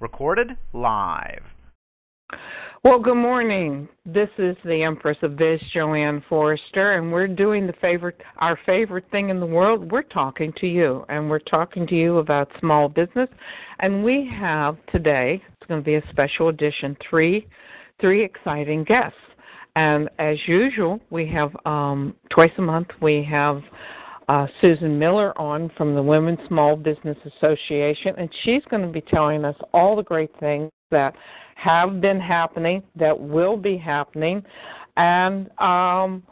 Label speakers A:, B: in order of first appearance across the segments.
A: Recorded live.
B: Well, good morning. This is the Empress of Biz, JoAnn Forrester, and we're doing the favorite, our favorite thing in the world. We're talking to you, and we're talking to you about small business. And we have today, it's going to be a special edition, three, three exciting guests. And as usual, we have um, twice a month we have uh, Susan Miller on from the Women's Small Business Association, and she's going to be telling us all the great things that have been happening, that will be happening, and um,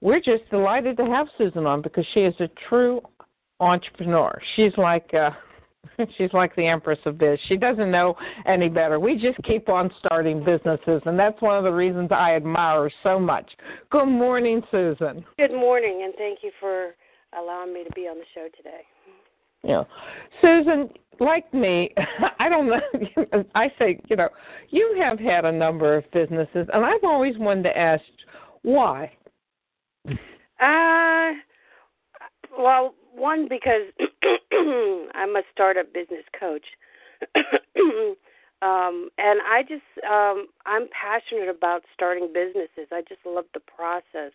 B: we're just delighted to have Susan on because she is a true entrepreneur. She's like uh, she's like the empress of biz. She doesn't know any better. We just keep on starting businesses, and that's one of the reasons I admire her so much. Good morning, Susan.
C: Good morning, and thank you for allowing me to be on the show today.
B: Yeah. Susan, like me, I don't know. I say, you know, you have had a number of businesses, and I've always wanted to ask why.
C: Uh, well, one because I'm a startup business coach, um, and I just um, I'm passionate about starting businesses. I just love the process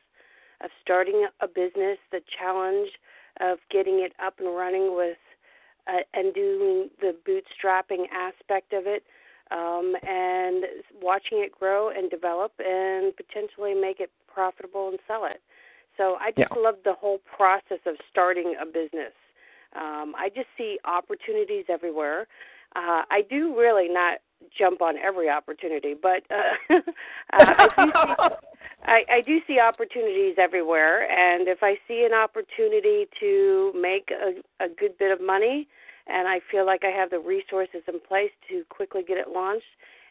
C: of starting a business, the challenge of getting it up and running with uh, and doing the bootstrapping aspect of it um, and watching it grow and develop and potentially make it profitable and sell it. So I just yeah. love the whole process of starting a business. Um, I just see opportunities everywhere. Uh, I do really not jump on every opportunity, but uh, uh, I do see I, I do see opportunities everywhere, and if I see an opportunity to make a, a good bit of money, and I feel like I have the resources in place to quickly get it launched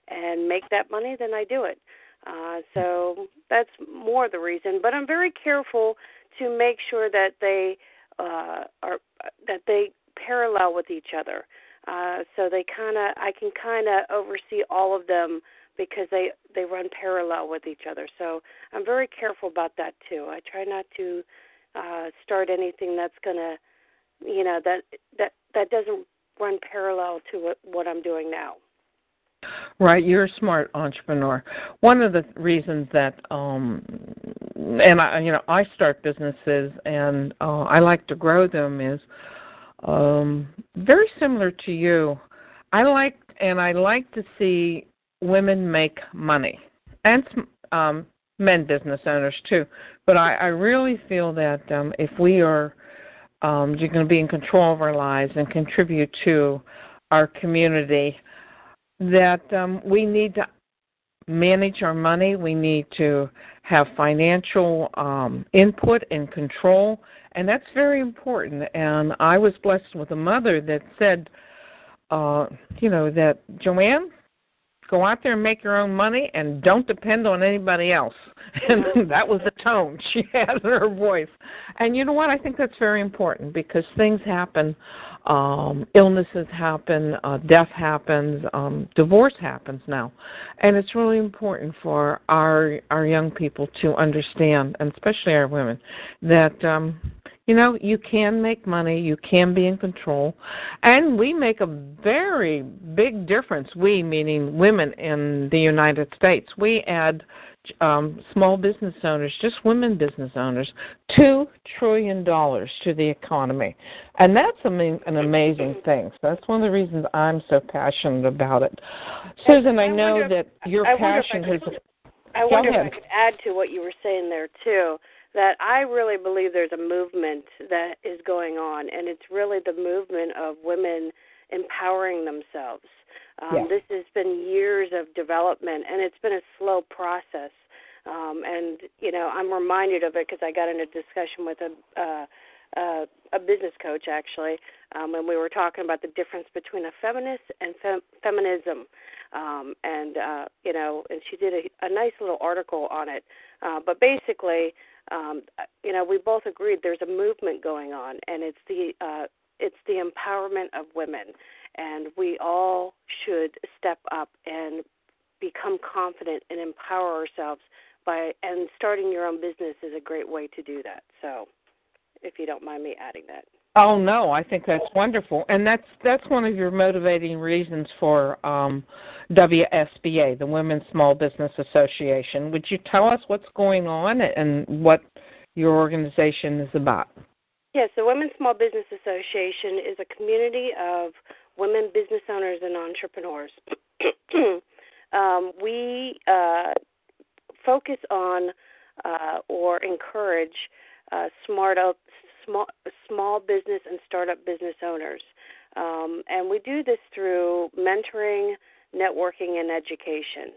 C: and make that money, then I do it. Uh, so that's more the reason. But I'm very careful to make sure that they uh, are that they parallel with each other. Uh, so they kind of I can kind of oversee all of them because they they run parallel with each other. So I'm very careful about that too. I try not to uh, start anything that's gonna, you know, that that that doesn't run parallel to what, what I'm doing now.
B: Right, you're a smart entrepreneur. One of the reasons that, um, and I, you know, I start businesses and uh, I like to grow them is um, very similar to you. I like and I like to see women make money and um, men business owners too. But I, I really feel that um, if we are um, you're going to be in control of our lives and contribute to our community, that um, we need to manage our money. We need to have financial um, input and control, and that's very important. And I was blessed with a mother that said, uh, you know, that JoAnn, go out there and make your own money and don't depend on anybody else. And that was the tone she had in her voice. And you know what? I think that's very important because things happen, um, illnesses happen, uh, death happens, um, divorce happens now, and it's really important for our our young people to understand, and especially our women, that um, you know, you can make money, you can be in control, and we make a very big difference. We, meaning women in the United States, we add um, small business owners, just women business owners, two trillion dollars to the economy, and that's an amazing thing. So that's one of the reasons I'm so passionate about it. Susan, I, I know wonder, that your
C: I
B: passion
C: has. I wonder if I could add to what you were saying there too that I really believe there's a movement that is going on, and it's really the movement of women empowering themselves. Um, This has been years of development, and it's been a slow process. Um, and you know, I'm reminded of it because I got in a discussion with a uh, uh, a business coach actually, um, and we were talking about the difference between a feminist and fem- feminism. Um, and uh, you know, and she did a, a nice little article on it. Uh, but basically, um, you know, we both agreed there's a movement going on, and it's the uh, it's the empowerment of women, and we all should step up and become confident and empower ourselves by and starting your own business is a great way to do that. So, if you don't mind me adding that.
B: Oh no, I think that's wonderful, and that's that's one of your motivating reasons for um, WSBA, the Women's Small Business Association. Would you tell us what's going on and what your organization is about?
C: Yes, the Women's Small Business Association is a community of women business owners and entrepreneurs. um, we uh, focus on uh, or encourage uh, smart up, small small business and startup business owners, um, and we do this through mentoring, networking, and education.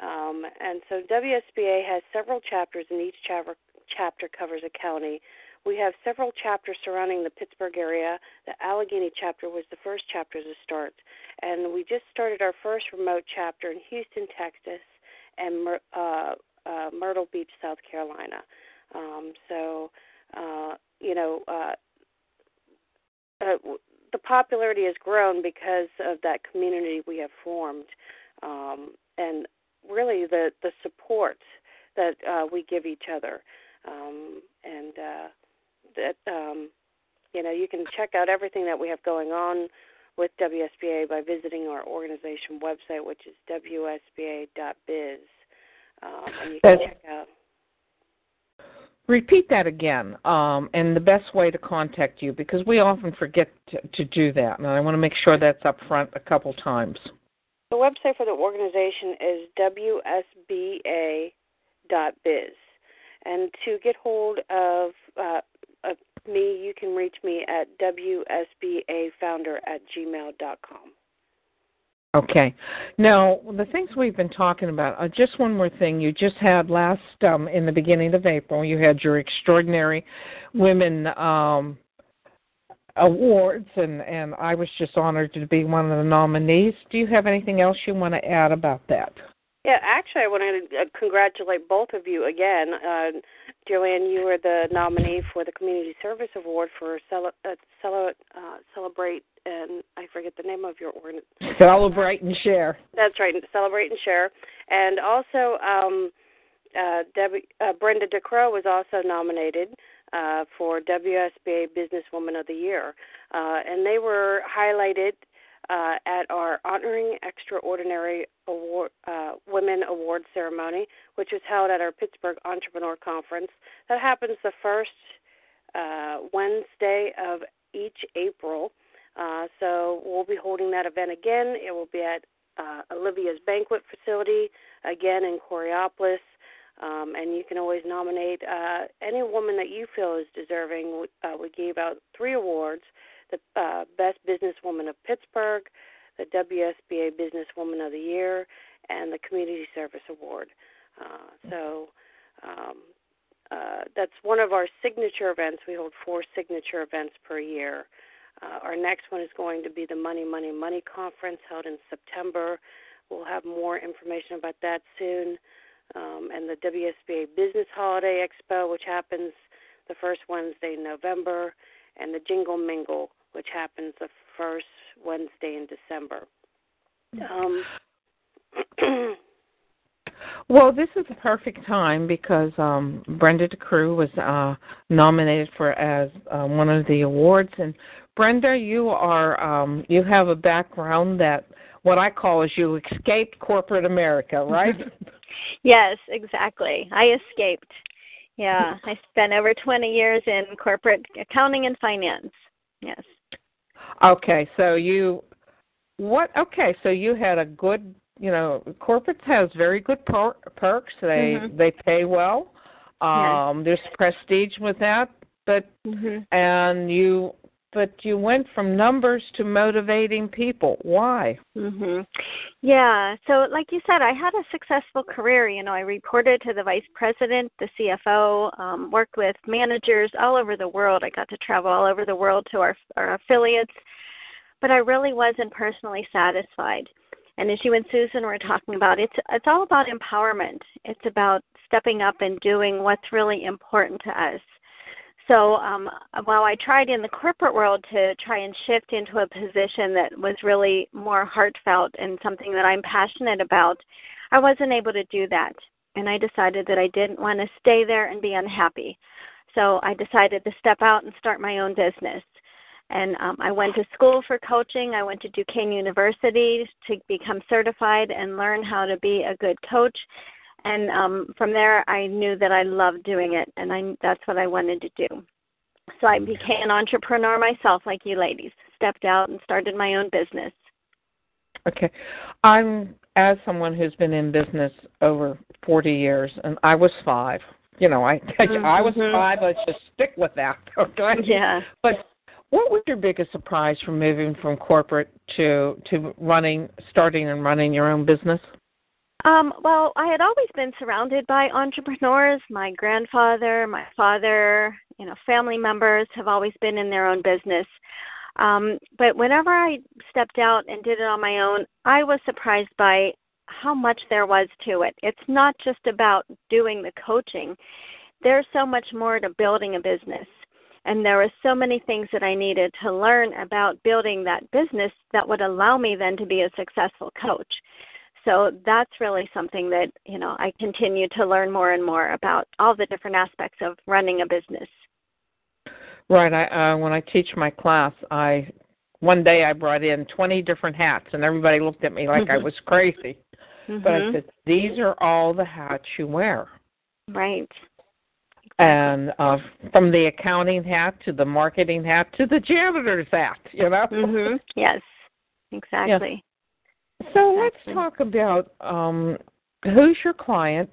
C: Um, and so WSBA has several chapters, and each chapter chapter covers a county. We have several chapters surrounding the Pittsburgh area. The Allegheny chapter was the first chapter to start, and we just started our first remote chapter in Houston, Texas, and uh, uh, Myrtle Beach, South Carolina. Um, so, uh, you know, uh, uh, the popularity has grown because of that community we have formed, um, and really the the support that uh, we give each other, um, and uh, that um, you know you can check out everything that we have going on with WSBA by visiting our organization website, which is wsba.biz. Um, and you can check out.
B: Repeat that again, um, and the best way to contact you because we often forget to, to do that, and I want to make sure that's up front a couple times.
C: The website for the organization is wsba.biz, and to get hold of, uh, of me, you can reach me at wsbafounder at gmail.com.
B: Okay. Now, the things we've been talking about, uh, just one more thing. You just had last, um, in the beginning of April, you had your Extraordinary Women um, Awards, and, and I was just honored to be one of the nominees. Do you have anything else you want to add about that?
C: Yeah, actually, I want to uh, congratulate both of you again. Uh, JoAnn, you were the nominee for the Community Service Award for Cel- uh, Cel- uh, Celebrate and I forget the name of your organization.
B: Celebrate and share.
C: That's right, celebrate and share. And also, um, uh, Debbie, uh, Brenda DeCroo was also nominated uh, for WSBA Businesswoman of the Year, uh, and they were highlighted uh, at our Honoring Extraordinary Award, uh, Women Award ceremony, which is held at our Pittsburgh Entrepreneur Conference. That happens the first uh, Wednesday of each April. Uh, so we'll be holding that event again. It will be at uh, Olivia's Banquet Facility, again in Coraopolis. Um, and you can always nominate uh, any woman that you feel is deserving. We gave out three awards the uh, Best Businesswoman of Pittsburgh, the WSBA Businesswoman of the Year, and the Community Service Award. Uh, so um, uh, that's one of our signature events. We hold four signature events per year. Uh, our next one is going to be the Money, Money, Money conference held in September. We'll have more information about that soon. Um, and the WSBA Business Holiday Expo, which happens the first Wednesday in November, and the Jingle Mingle, which happens the first Wednesday in December. Um,
B: well, this is a perfect time because um, Brenda DeCroo was uh, nominated for as uh, one of the awards, and Brenda, you are um, you have a background that what I call is you escaped corporate America, right?
D: yes, exactly. I escaped. Yeah, I spent over 20 years in corporate accounting and finance. Yes.
B: Okay, so you what okay, so you had a good, you know, corporate has very good per- perks. They mm-hmm. they pay well. Um yes. there's prestige with that, but mm-hmm. and you but you went from numbers to motivating people. Why?
D: Mhm. Yeah, so like you said, I had a successful career, you know, I reported to the vice president, the CFO, um worked with managers all over the world. I got to travel all over the world to our our affiliates, but I really wasn't personally satisfied. And as you and Susan were talking about, it's it's all about empowerment. It's about stepping up and doing what's really important to us so um, while I tried in the corporate world to try and shift into a position that was really more heartfelt and something that I'm passionate about, I wasn't able to do that. And I decided that I didn't want to stay there and be unhappy. So I decided to step out and start my own business. And um, I went to school for coaching. I went to Duquesne University to become certified and learn how to be a good coach. And um, from there, I knew that I loved doing it, and I, that's what I wanted to do. So I became an entrepreneur myself, like you ladies. Stepped out and started my own business.
B: Okay. I'm as someone who's been in business over 40 years and I was 5. You know, I mm-hmm. I was mm-hmm. 5, let's just stick with that. Okay?
D: Yeah.
B: But what was your biggest surprise from moving from corporate to to running starting and running your own business?
D: Um, well, I had always been surrounded by entrepreneurs. My grandfather, my father, you know, family members have always been in their own business. Um, but whenever I stepped out and did it on my own, I was surprised by how much there was to it. It's not just about doing the coaching. There's so much more to building a business. And there were so many things that I needed to learn about building that business that would allow me then to be a successful coach. So that's really something that, you know, I continue to learn more and more about all the different aspects of running a business.
B: Right. I uh, when I teach my class, I one day I brought in 20 different hats and everybody looked at me like I was crazy.
D: Mm-hmm.
B: But I said, "These are all the hats you wear."
D: Right.
B: And uh from the accounting hat to the marketing hat to the janitor's hat, you know?
D: Mhm. Yes. Exactly.
B: So let's talk about um who's your client?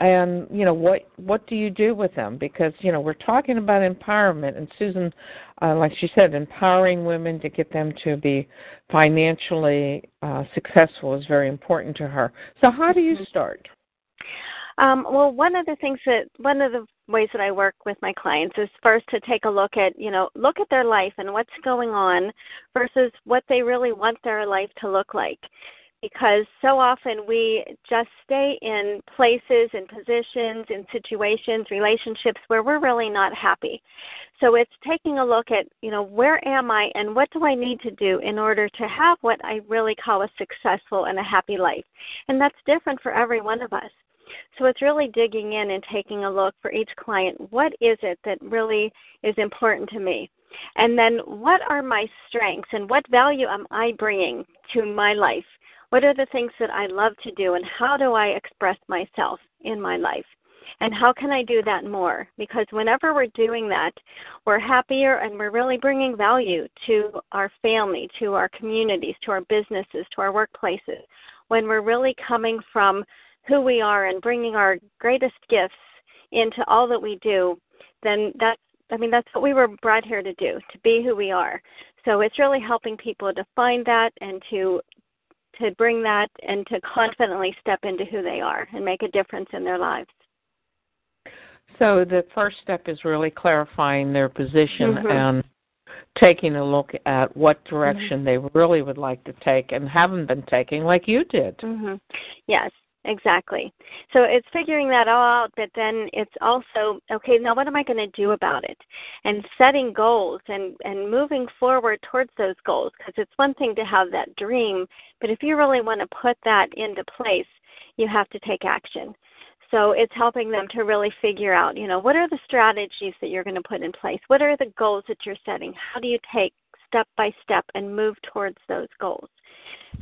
B: and you know what what do you do with them because you know we're talking about empowerment and susan uh, like she said empowering women to get them to be financially uh, successful is very important to her so how do you
D: mm-hmm.
B: start
D: um, well one of the things that one of the ways that i work with my clients is first to take a look at you know look at their life and what's going on versus what they really want their life to look like because so often we just stay in places and positions and situations, relationships where we're really not happy. So it's taking a look at, you know, where am I and what do I need to do in order to have what I really call a successful and a happy life. And that's different for every one of us. So it's really digging in and taking a look for each client. What is it that really is important to me? And then what are my strengths and what value am I bringing to my life? What are the things that I love to do, and how do I express myself in my life? And how can I do that more? Because whenever we're doing that, we're happier and we're really bringing value to our family, to our communities, to our businesses, to our workplaces. When we're really coming from who we are and bringing our greatest gifts into all that we do, then that's I mean that's what we were brought here to do, to be who we are. So it's really helping people to find that and to to bring that and to confidently step into who they are and make a difference in their lives.
B: So the first step is really clarifying their position
D: mm-hmm.
B: and taking a look at what direction
D: mm-hmm.
B: they really would like to take and haven't been taking like you did.
D: Mm-hmm. Yes, Exactly. So it's figuring that all out, but then it's also okay. Now, what am I going to do about it? And setting goals and and moving forward towards those goals. Because it's one thing to have that dream, but if you really want to put that into place, you have to take action. So it's helping them to really figure out, you know, what are the strategies that you're going to put in place? What are the goals that you're setting? How do you take step by step and move towards those goals?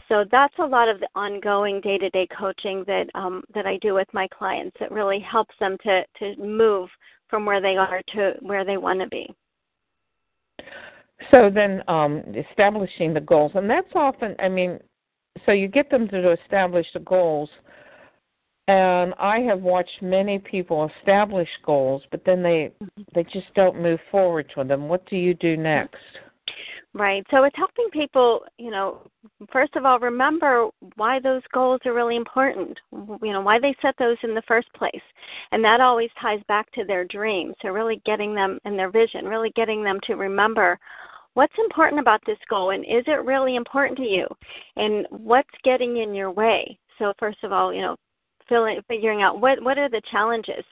D: So that's a lot of the ongoing day-to-day coaching that um, that I do with my clients. That really helps them to to move from where they are to where they want to be.
B: So then, um, establishing the goals, and that's often, I mean, so you get them to establish the goals. And I have watched many people establish goals, but then they
D: mm-hmm.
B: they just don't move forward to them. What do you do next?
D: Right. So it's helping people, you know, first of all, remember why those goals are really important, you know, why they set those in the first place. And that always ties back to their dreams. So really getting them and their vision, really getting them to remember what's important about this goal and is it really important to you? And what's getting in your way? So first of all, you know, filling, figuring out what what are the challenges.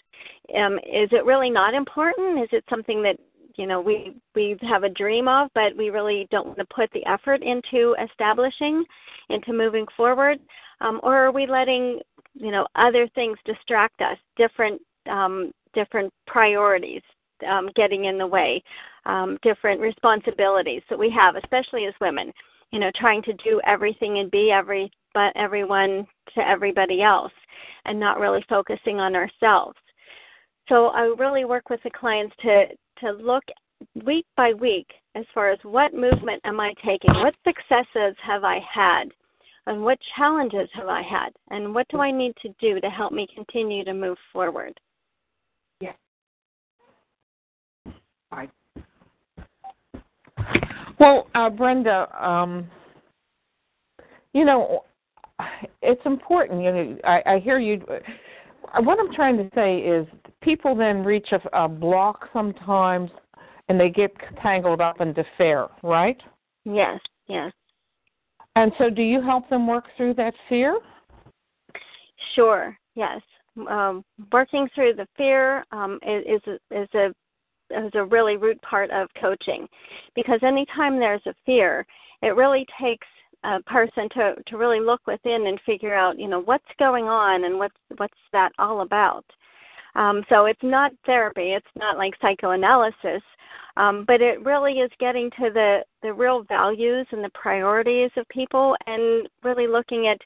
D: Um, is it really not important? Is it something that you know we we have a dream of but we really don't want to put the effort into establishing into moving forward um, or are we letting you know other things distract us different um, different priorities um, getting in the way um, different responsibilities that we have, especially as women. You know, trying to do everything and be every but everyone to everybody else, and not really focusing on ourselves. So I really work with the clients to to look week by week as far as what movement am I taking, what successes have I had, and what challenges have I had, and what do I need to do to help me continue to move forward.
B: Yes. Right. Well, uh, Brenda, um, you know, it's important. You know, I, I hear you. What I'm trying to say is, people then reach a, a block sometimes, and they get tangled up into fear, right?
D: Yes. Yes.
B: And so, do you help them work through that fear?
D: Sure. Yes. Um, working through the fear um, is is a is a really root part of coaching, because anytime there's a fear, it really takes a person to to really look within and figure out you know what's going on and what's what's that all about. Um, so it's not therapy. It's not like psychoanalysis. Um, but it really is getting to the, the real values and the priorities of people and really looking at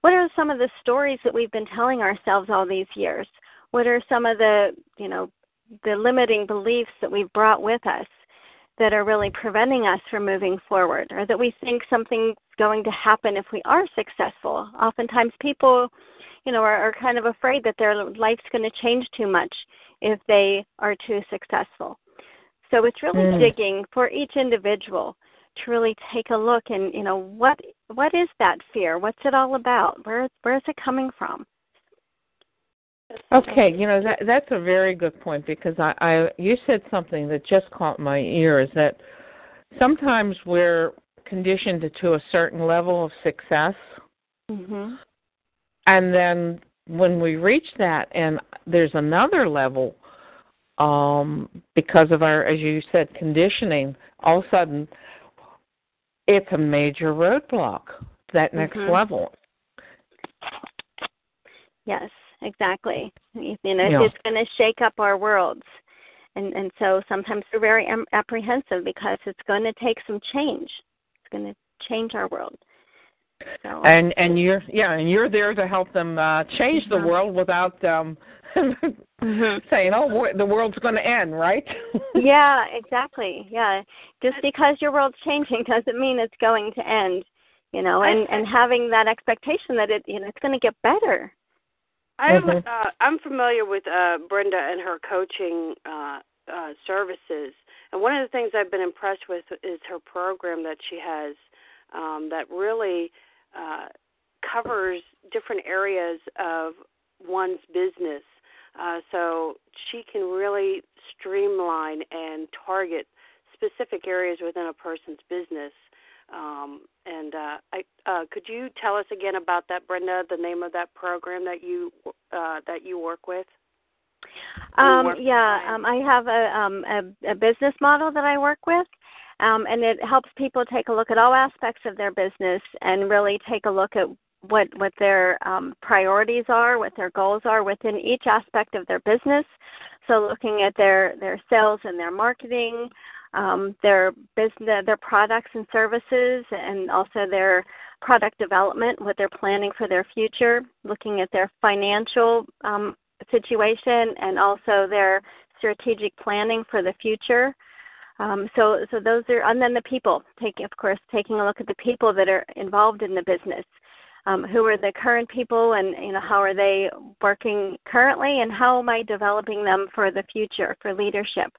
D: what are some of the stories that we've been telling ourselves all these years? What are some of the, you know, the limiting beliefs that we've brought with us that are really preventing us from moving forward or that we think something's going to happen if we are successful? Oftentimes people, you know, are, are kind of afraid that their life's going to change too much if they are too successful. So it's really mm. digging for each individual to really take a look and you know what what is that fear? What's it all about? Where where is it coming from?
B: Okay, you know that that's a very good point because I, I you said something that just caught my ear is that sometimes we're conditioned to a certain level of success,
D: mm-hmm.
B: and then when we reach that and there's another level um, because of our, as you said, conditioning, all of a sudden it's a major roadblock, that next
D: mm-hmm.
B: level.
D: Yes, exactly. You know,
B: yeah.
D: it's going to shake up our worlds. And, and so sometimes we're very apprehensive because it's going to take some change. It's going to change our world. So.
B: And and you're yeah, and you're there to help them uh, change the
D: mm-hmm.
B: world without um,
D: mm-hmm.
B: saying, "Oh, the world's going to end," right?
D: yeah, exactly. Yeah, just because your world's changing doesn't mean it's going to end. You know, and and having that expectation that it you know it's going to get better.
C: I'm mm-hmm. uh, I'm familiar with uh, Brenda and her coaching uh, uh, services, and one of the things I've been impressed with is her program that she has um, that really uh, covers different areas of one's business uh, so she can really streamline and target specific areas within a person's business. Um, and uh, I, uh, could you tell us again about that, Brenda? The name of that program that you uh, that you work with?
D: Um, work yeah, um, I have a, um, a, a business model that I work with, um, and it helps people take a look at all aspects of their business and really take a look at what what their um, priorities are, what their goals are within each aspect of their business. So looking at their their sales and their marketing, um, their business, their products and services, and also their product development, what they're planning for their future. Looking at their financial um, situation and also their strategic planning for the future. Um, so, so those are, and then the people. Take, of course, taking a look at the people that are involved in the business um, who are the current people and you know how are they working currently and how am I developing them for the future for leadership.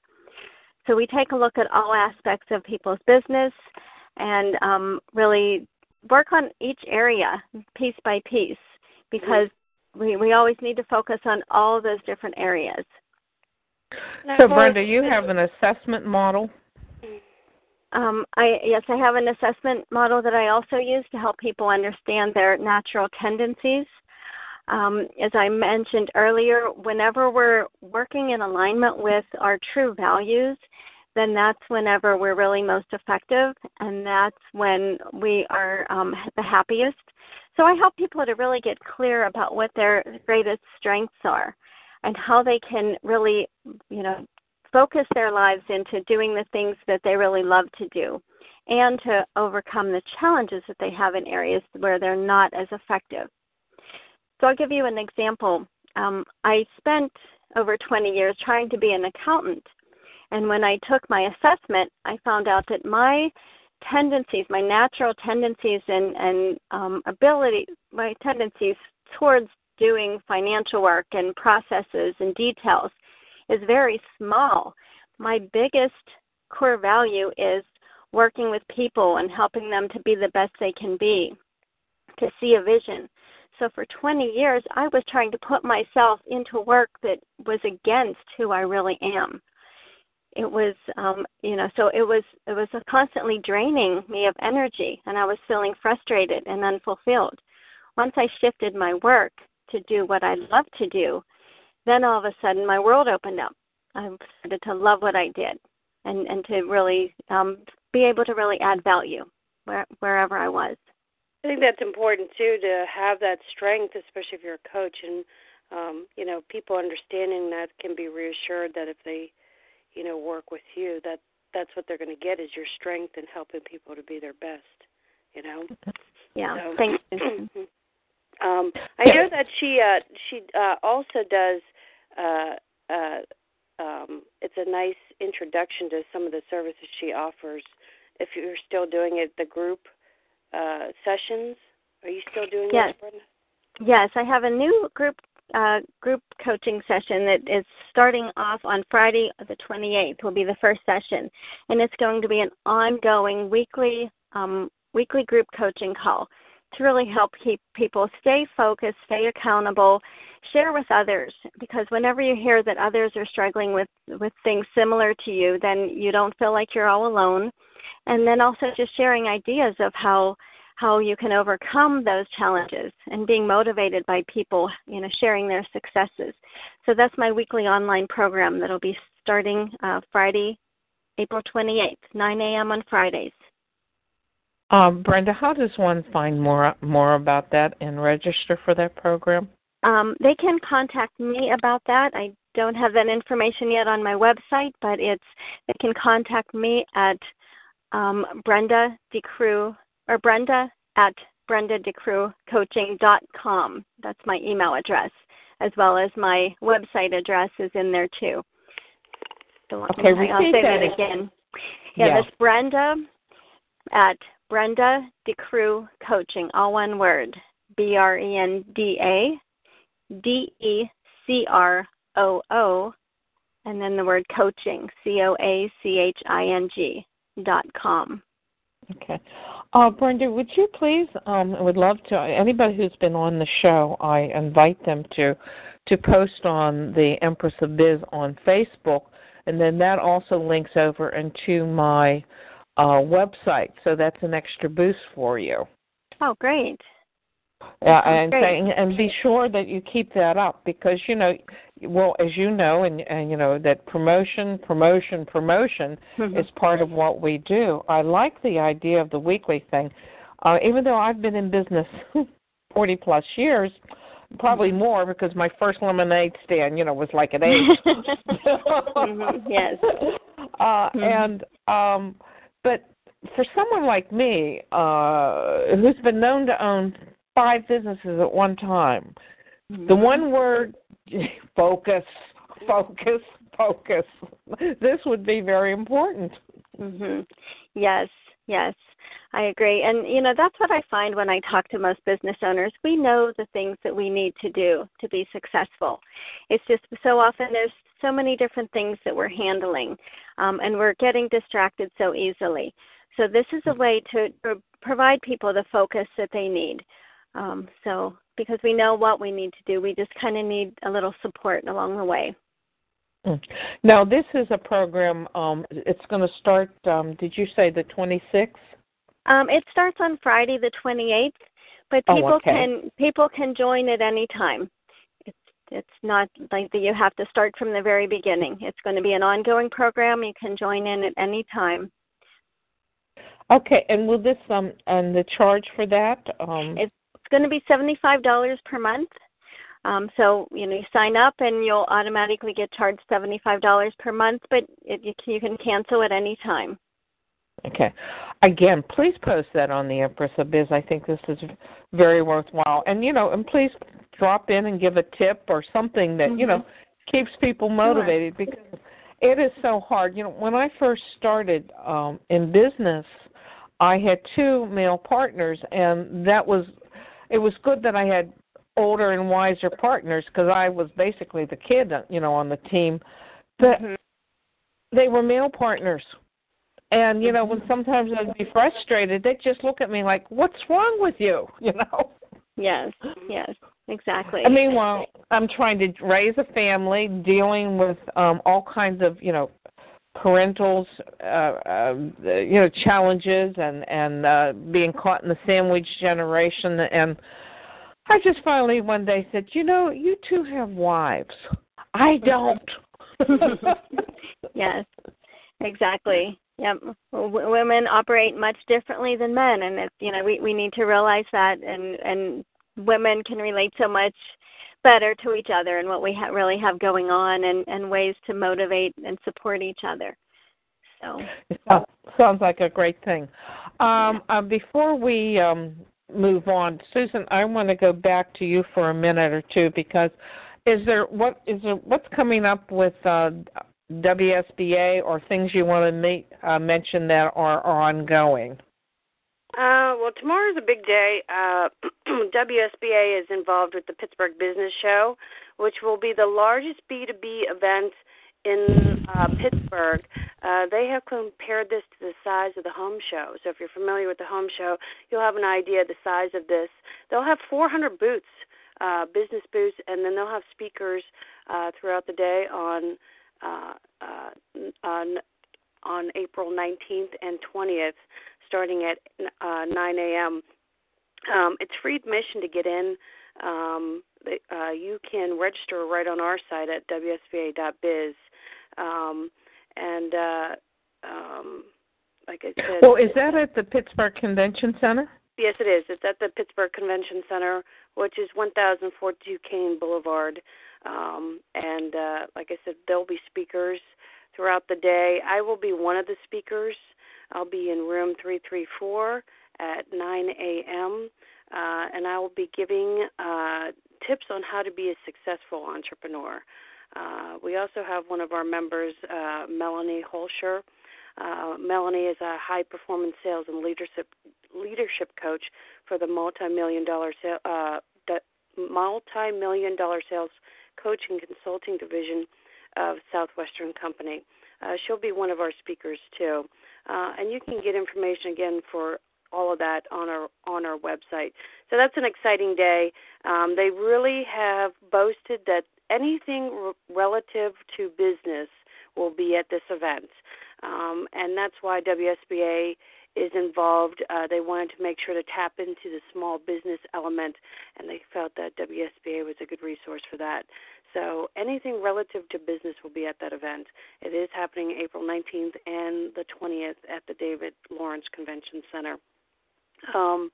D: So we take a look at all aspects of people's business and um, really work on each area piece by piece because we, we always need to focus on all those different areas.
B: So, Brenda, you have an assessment model
D: um, I yes, I have an assessment model that I also use to help people understand their natural tendencies. Um, as I mentioned earlier, whenever we're working in alignment with our true values, then that's whenever we're really most effective, and that's when we are um, the happiest. So I help people to really get clear about what their greatest strengths are, and how they can really, you know, focus their lives into doing the things that they really love to do and to overcome the challenges that they have in areas where they're not as effective. So I'll give you an example. Um, I spent over 20 years trying to be an accountant. And when I took my assessment, I found out that my tendencies, my natural tendencies and, and um, ability, my tendencies towards doing financial work and processes and details is very small. My biggest core value is working with people and helping them to be the best they can be, to see a vision. So for 20 years, I was trying to put myself into work that was against who I really am. It was, um, you know, so it was it was constantly draining me of energy, and I was feeling frustrated and unfulfilled. Once I shifted my work to do what I love to do, then all of a sudden my world opened up. I started to love what I did, and and to really um, be able to really add value where, wherever I was.
C: I think that's important too to have that strength, especially if you're a coach, and um, you know people understanding that can be reassured that if they, you know, work with you, that that's what they're going to get is your strength in helping people to be their best. You know.
D: Yeah. So, thank you.
C: um, I know that she uh, she uh, also does. Uh, uh, um, it's a nice introduction to some of the services she offers. If you're still doing it, the group uh, sessions. Are you still doing
D: yes.
C: Brenda?
D: Yes, I have a new group uh, group coaching session that is starting off on Friday the 28th. Will be the first session, and it's going to be an ongoing weekly um, weekly group coaching call to really help keep people stay focused, stay accountable, share with others. Because whenever you hear that others are struggling with with things similar to you, then you don't feel like you're all alone and then also just sharing ideas of how how you can overcome those challenges and being motivated by people, you know, sharing their successes. So that's my weekly online program that'll be starting uh, Friday, April 28th, 9 a.m. on Fridays.
B: Um, Brenda, how does one find more more about that and register for that program?
D: Um, they can contact me about that. I don't have that information yet on my website, but it's they can contact me at um, Brenda DeCroo or Brenda at brendadecroocoaching.com. That's my email address, as well as my website address is in there too.
B: So okay,
D: I'll say
B: that
D: it again. Yeah, yeah, that's Brenda at Brenda DeCroo Coaching, all one word. B R E N D A D E C R O O, and then the word coaching, C O A C H I N G dot com.
B: Okay. Uh, Brenda, would you please? Um, I would love to. Anybody who's been on the show, I invite them to to post on the Empress of Biz on Facebook, and then that also links over into my uh, website. So that's an extra boost for you.
D: Oh, great.
B: Yeah, and saying, and be sure that you keep that up because you know, well, as you know, and, and you know that promotion, promotion, promotion
D: mm-hmm.
B: is part of what we do. I like the idea of the weekly thing, uh, even though I've been in business forty plus years, probably mm-hmm. more because my first lemonade stand, you know, was like an eight.
D: mm-hmm. Yes.
B: Uh,
D: mm-hmm.
B: And um, but for someone like me, uh, who's been known to own five businesses at one time. Mm-hmm. The one word focus, focus, focus. This would be very important.
D: Mhm. Yes, yes. I agree. And you know, that's what I find when I talk to most business owners. We know the things that we need to do to be successful. It's just so often there's so many different things that we're handling, um, and we're getting distracted so easily. So this is a way to, to provide people the focus that they need. Um, so because we know what we need to do, we just kind of need a little support along the way.
B: Hmm. Now, this is a program. Um, it's going to start. Um, did you say the 26th?
D: Um, it starts on Friday, the 28th, but
B: oh,
D: people
B: oh, okay.
D: can people can join at any time. It's it's not like that you have to start from the very beginning. It's going to be an ongoing program. You can join in at any time.
B: Okay, and will this um and the charge for that? Um,
D: it's going to be $75 per month. Um, so you know, you sign up and you'll automatically get charged seventy-five dollars per month, but it, you, can, you can cancel at any time.
B: Okay. Again, please post that on the Empress of Biz. I think this is very worthwhile. And you know, and please drop in and give a tip or something that mm-hmm. you know keeps people motivated sure. because it is so hard. You know, when I first started um in business, I had two male partners and that was it was good that I had older and wiser partners because I was basically the kid, you know, on the team. But mm-hmm. they were male partners. And you know, when mm-hmm. sometimes I'd be frustrated, they'd just look at me like, "What's wrong with you?" You know.
D: Yes. Yes. Exactly.
B: And meanwhile, I'm trying to raise a family, dealing with um all kinds of you know parentals uh, uh you know challenges and and uh being caught in the sandwich generation and I just finally one day said, "You know, you two have wives. I don't."
D: yes. Exactly. Yep. W- women operate much differently than men and it's you know, we we need to realize that and and women can relate so much better to each other and what we ha- really have going on and, and ways to motivate and support each other. So
B: sounds like a great thing. Um, uh, before we um, move on, Susan, I want to go back to you for a minute or two because is there what is there what's coming up with uh, WSBA or things you want to meet, uh, mention that are, are ongoing?
C: Uh, well, tomorrow's a big day. Uh, WSBA is involved with the Pittsburgh Business Show, which will be the largest B2B event in uh, Pittsburgh. Uh, they have compared this to the size of the home show. So if you're familiar with the home show, you'll have an idea of the size of this. They'll have 400 booths, uh, business booths, and then they'll have speakers uh, throughout the day on uh, uh, on on April 19th and 20th starting at uh, 9 a.m. Um, it's free admission to get in. Um, uh, you can register right on our site at wsba.biz. Um, and uh, um, like I said,
B: well, is that at the Pittsburgh Convention Center?
C: Yes, it is. It's at the Pittsburgh Convention Center, which is 1042 Kane Boulevard. Um, and uh, like I said, there'll be speakers throughout the day. I will be one of the speakers. I'll be in room 334 at 9 a.m. Uh, and I will be giving uh, tips on how to be a successful entrepreneur. Uh, we also have one of our members, uh, Melanie Holscher. Uh, Melanie is a high performance sales and leadership leadership coach for the multi-million dollar uh, multi-million dollar sales coaching consulting division of Southwestern Company. Uh, she'll be one of our speakers too. Uh, and you can get information again for all of that on our on our website. So that's an exciting day. Um, they really have boasted that anything r- relative to business will be at this event, um, and that's why WSBA is involved. Uh, they wanted to make sure to tap into the small business element, and they felt that WSBA was a good resource for that. So anything relative to business will be at that event. It is happening April 19th and the 20th at the David Lawrence Convention Center. Um,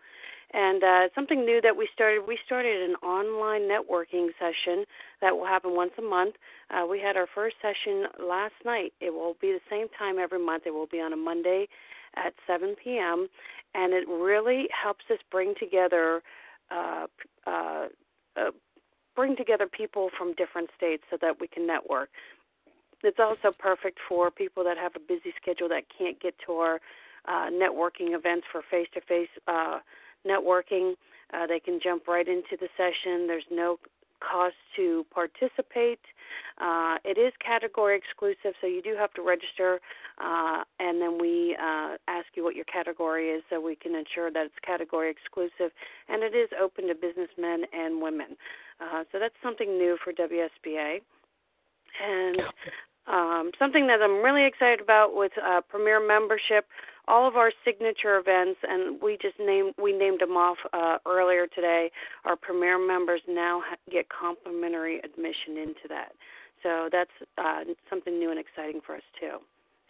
C: and uh, something new that we started, we started an online networking session that will happen once a month. Uh, we had our first session last night. It will be the same time every month. It will be on a Monday at 7 p.m. And it really helps us bring together uh, uh, uh, bring together people from different states so that we can network. It's also perfect for people that have a busy schedule that can't get to our uh, networking events for face to face networking. Uh, they can jump right into the session. There's no cost to participate. Uh, it is category exclusive, so you do have to register, uh, and then we uh, ask you what your category is so we can ensure that it's category exclusive, and it is open to businessmen and women. Uh, so that's something new for WSBA. And um, something that I'm really excited about with uh, Premier membership, all of our signature events, and we just named we named them off uh, earlier today. Our Premier members now get complimentary admission into that, so that's uh, something new and exciting for us too.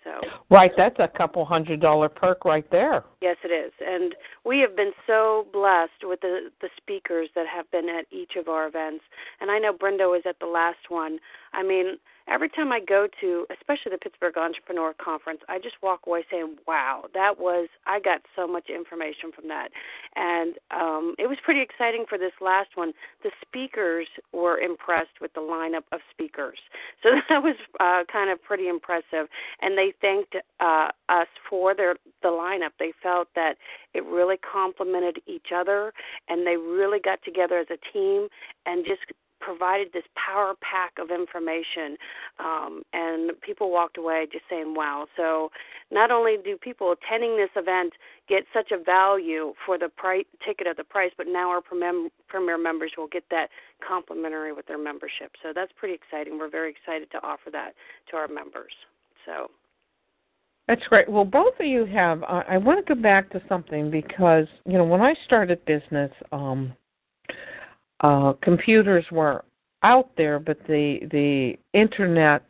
C: So
B: Right, that's a couple hundred dollar perk right there.
C: Yes, it is. And we have been so blessed with the the speakers that have been at each of our events. And I know Brenda was at the last one. I mean, every time I go to, especially the Pittsburgh Entrepreneur Conference, I just walk away saying, "Wow, that was I got so much information from that." And um it was pretty exciting for this last one. The speakers were impressed with the lineup of speakers. So that was uh kind of pretty impressive and they thanked uh us for their the lineup. They felt that it really complemented each other and they really got together as a team and just provided this power pack of information um, and people walked away just saying wow so not only do people attending this event get such a value for the price ticket at the price but now our premier, members will get that complimentary with their membership so that's pretty exciting we're very excited to offer that to our members so
B: that's great. Well, both of you have. Uh, I want to go back to something because you know when I started business, um, uh, computers were out there, but the the internet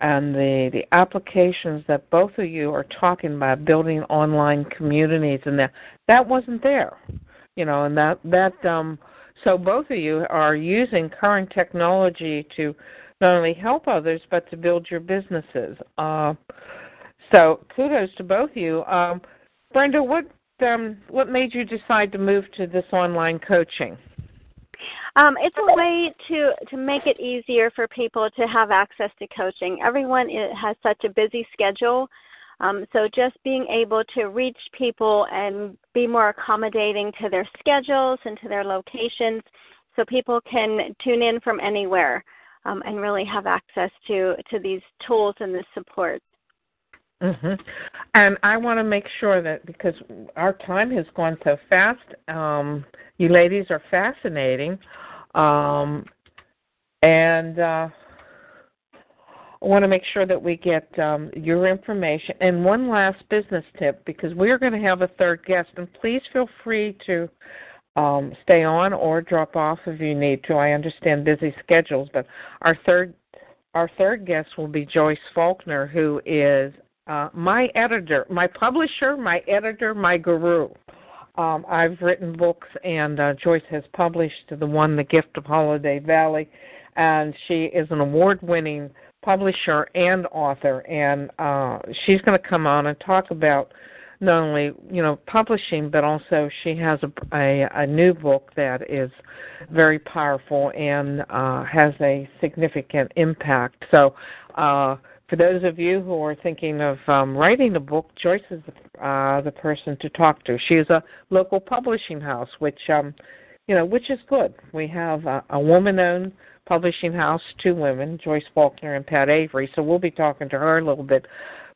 B: and the the applications that both of you are talking about building online communities and that that wasn't there you know and that that um so both of you are using current technology to not only help others but to build your businesses. Uh so kudos to both of you. Um brenda what um what made you decide to move to this online coaching
D: um, it's a way to to make it easier for people to have access to coaching. Everyone has such a busy schedule, um, so just being able to reach people and be more accommodating to their schedules and to their locations, so people can tune in from anywhere um, and really have access to to these tools and this support.
B: Mm-hmm. And I want to make sure that because our time has gone so fast, um, you ladies are fascinating. Um, and uh, I want to make sure that we get um, your information. And one last business tip because we're going to have a third guest, and please feel free to um, stay on or drop off if you need to. I understand busy schedules, but our third our third guest will be Joyce Faulkner, who is uh, my editor, my publisher, my editor, my guru. Um, I've written books, and uh, Joyce has published the one, The Gift of Holiday Valley, and she is an award-winning publisher and author, and uh, she's going to come on and talk about not only you know publishing, but also she has a, a, a new book that is very powerful and uh, has a significant impact. So. Uh, for those of you who are thinking of um, writing a book, Joyce is the, uh, the person to talk to. She is a local publishing house, which um, you know, which is good. We have a, a woman-owned publishing house, two women, Joyce Faulkner and Pat Avery. So we'll be talking to her a little bit.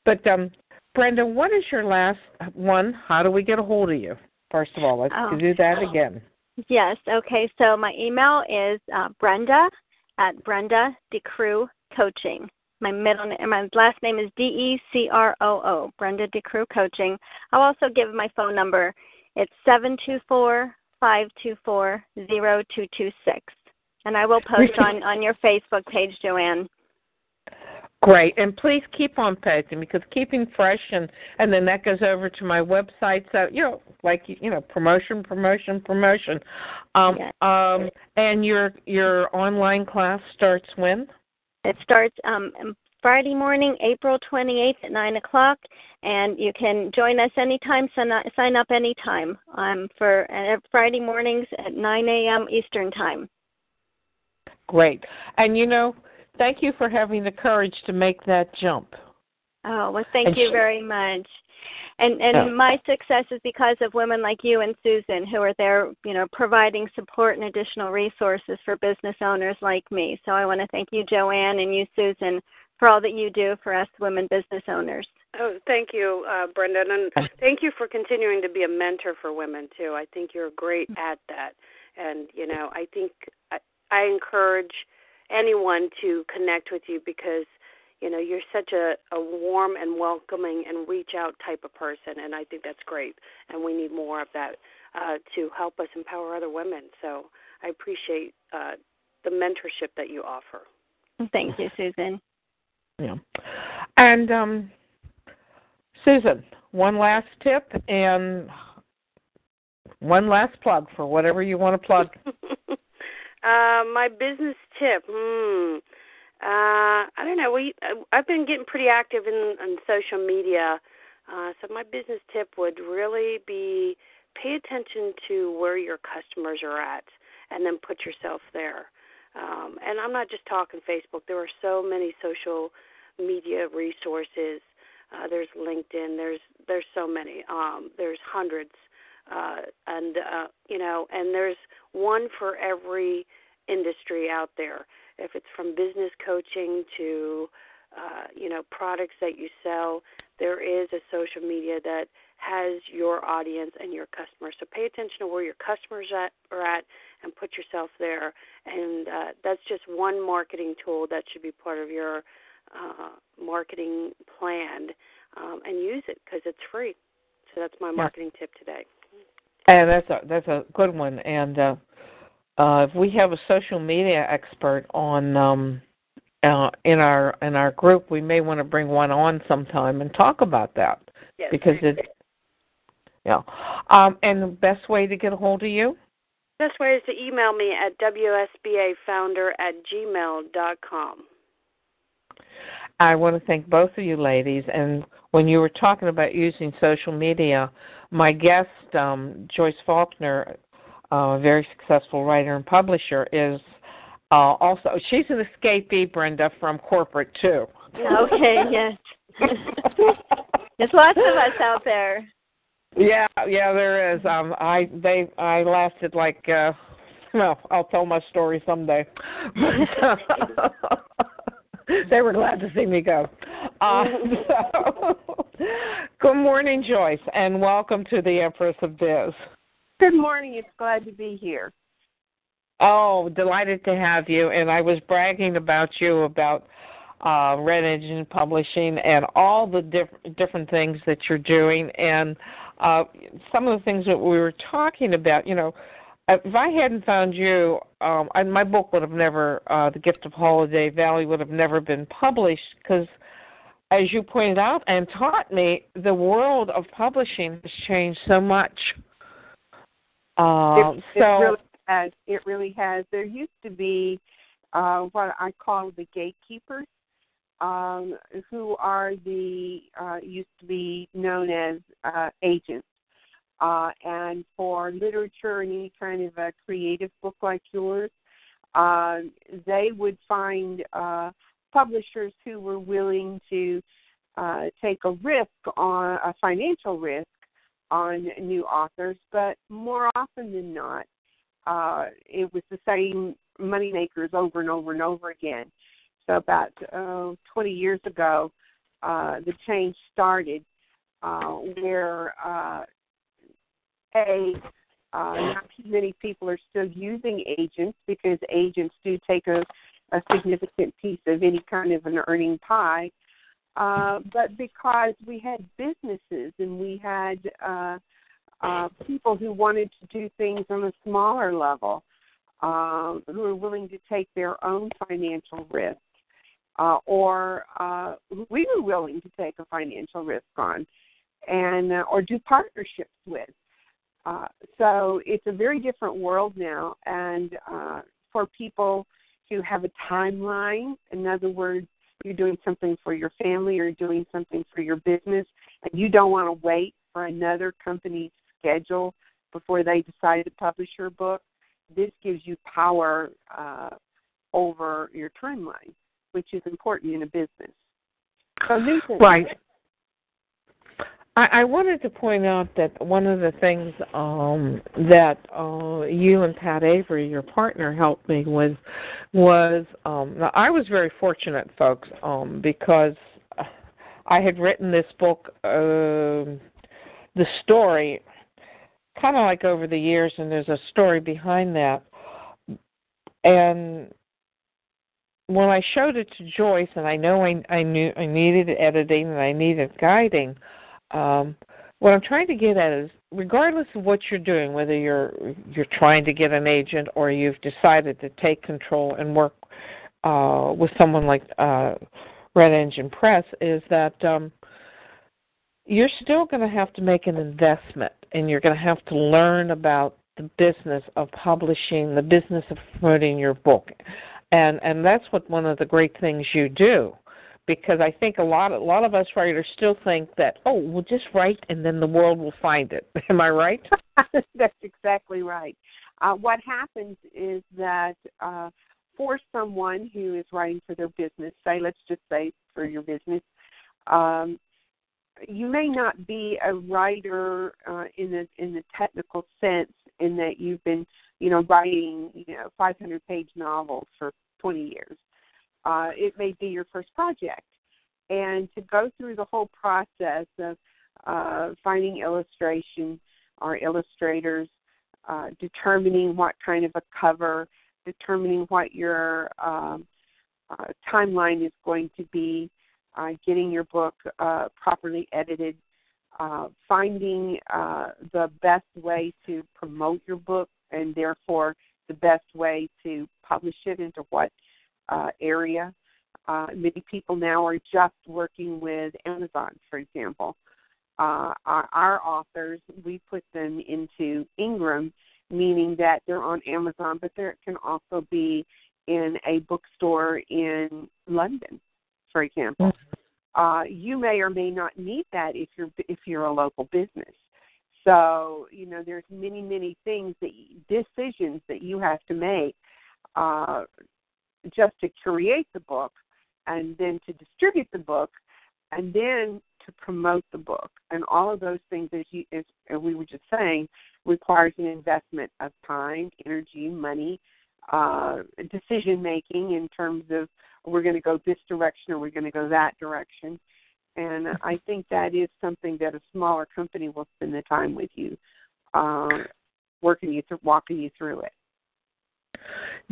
B: But um, Brenda, what is your last one? How do we get a hold of you? First of all, let's oh. do that again.
D: Yes. Okay. So my email is uh, Brenda at Brenda DeCroo Coaching. My middle name, my last name is D E C R O O, Brenda DeCroo Coaching. I'll also give my phone number. It's seven two four five two four zero two two six, and I will post on on your Facebook page, JoAnn.
B: Great, and please keep on posting because keeping fresh, and and then that goes over to my website. So you know, like you know, promotion, promotion, promotion. Um, yes. um, and your your online class starts when?
D: It starts um, Friday morning, April 28th at 9 o'clock, and you can join us anytime, sign up, anytime um, for uh, Friday mornings at 9 a.m. Eastern Time.
B: Great. And you know, thank you for having the courage to make that jump.
D: Oh, well, thank and you very much. And and oh. my success is because of women like you and Susan who are there, you know, providing support and additional resources for business owners like me. So I want to thank you, JoAnn, and you, Susan, for all that you do for us women business owners.
C: Oh, thank you, uh, Brendan, and thank you for continuing to be a mentor for women too. I think you're great at that, and you know, I think I, I encourage anyone to connect with you because you know you're such a, a warm and welcoming and reach out type of person and i think that's great and we need more of that uh, to help us empower other women so i appreciate uh, the mentorship that you offer
D: thank you susan
B: yeah and um Susan, one last tip and one last plug for whatever you want to plug.
C: uh, my business tip. Hmm. Uh, I don't know. We I've been getting pretty active in, in social media. Uh, so my business tip would really be pay attention to where your customers are at, and then put yourself there. Um, and I'm not just talking Facebook. There are so many social media resources. Uh, there's LinkedIn. There's there's so many. Um, there's hundreds, uh, and uh, you know, and there's one for every industry out there. If it's from business coaching to uh, you know products that you sell, there is a social media that has your audience and your customers. So pay attention to where your customers at, are at and put yourself there. And uh, that's just one marketing tool that should be part of your uh, marketing plan. Um, and use it because it's free. So that's my marketing yeah. tip today.
B: And that's a that's a good one. And uh, uh, if we have a social media expert on um, uh, in our in our group, we may want to bring one on sometime and talk about that
C: yes.
B: because it's yeah. Um, and the best way to get a hold of you?
C: Best way is to email me at wsbafounder at gmail dot com.
B: I want to thank both of you ladies. And when you were talking about using social media, my guest, um, Joyce Faulkner, uh, a very successful writer and publisher, is uh, also she's an escapee, Brenda, from corporate too.
D: Okay, yes. There's lots of us out there.
B: Yeah, yeah, there is. Um, I they I lasted like uh, well, I'll tell my story someday. they were glad to see me go. Uh, so, good morning, Joyce, and welcome to the Empress of Biz.
E: Good morning. It's glad to be here.
B: Oh, delighted to have you. And I was bragging about you about uh, Red Engine Publishing and all the diff- different things that you're doing, and uh, some of the things that we were talking about. You know, if I hadn't found you, um, I, my book would have never, uh, The Gift of Holiday Valley would have never been published because, as you pointed out and taught me, the world of publishing has changed so much. Uh,
E: it,
B: so
E: it really has. It really has. There used to be uh, what I call the gatekeepers, um, who are the uh, used to be known as uh, agents uh, and for literature and any kind of a creative book like yours, uh, they would find uh, publishers who were willing to uh, take a risk on a financial risk on new authors, but more often than not, uh, it was the same money makers over and over and over again. So about uh, 20 years ago, uh, the change started uh, where uh, a uh, not too many people are still using agents because agents do take a, a significant piece of any kind of an earning pie. Uh, but because we had businesses and we had uh, uh, people who wanted to do things on a smaller level, uh, who were willing to take their own financial risk, uh, or uh, we were willing to take a financial risk on, and uh, or do partnerships with. Uh, so it's a very different world now, and uh, for people who have a timeline, in other words, you're doing something for your family or doing something for your business, and you don't want to wait for another company's schedule before they decide to publish your book, this gives you power uh, over your timeline, which is important in a business. So
B: right. I, I wanted to point out that one of the things um, that uh, you and Pat Avery, your partner, helped me with was um, I was very fortunate, folks, um, because I had written this book, uh, the story, kind of like over the years, and there's a story behind that. And when I showed it to Joyce, and I know I, I knew I needed editing and I needed guiding um, what I'm trying to get at is, regardless of what you're doing, whether you're you're trying to get an agent or you've decided to take control and work uh, with someone like uh, Red Engine Press, is that um, you're still going to have to make an investment and you're going to have to learn about the business of publishing, the business of promoting your book. And and that's what one of the great things you do because I think a lot a lot of us writers still think that oh we'll just write and then the world will find it. Am I right?
E: That's exactly right. Uh, what happens is that uh, for someone who is writing for their business, say let's just say for your business, um, you may not be a writer uh, in the in the technical sense in that you've been you know writing you know 500 page novels for 20 years uh, it may be your first project. And to go through the whole process of uh, finding illustration or illustrators, uh, determining what kind of a cover, determining what your um, uh, timeline is going to be, uh, getting your book uh, properly edited, uh, finding uh, the best way to promote your book, and therefore the best way to publish it into what uh, area. Uh, many people now are just working with Amazon, for example. Uh, our, our authors, we put them into Ingram, meaning that they're on Amazon, but there can also be in a bookstore in London, for example. Mm-hmm. Uh, you may or may not need that if you're if you're a local business. So you know, there's many many things that decisions that you have to make uh, just to create the book and then to distribute the book and then to promote the book. And all of those things, as, you, as we were just saying, requires an investment of time, energy, money, uh, decision making in terms of we're going to go this direction or we're going to go that direction. And I think that is something that a smaller company will spend the time with you, uh, working you through, walking you through it.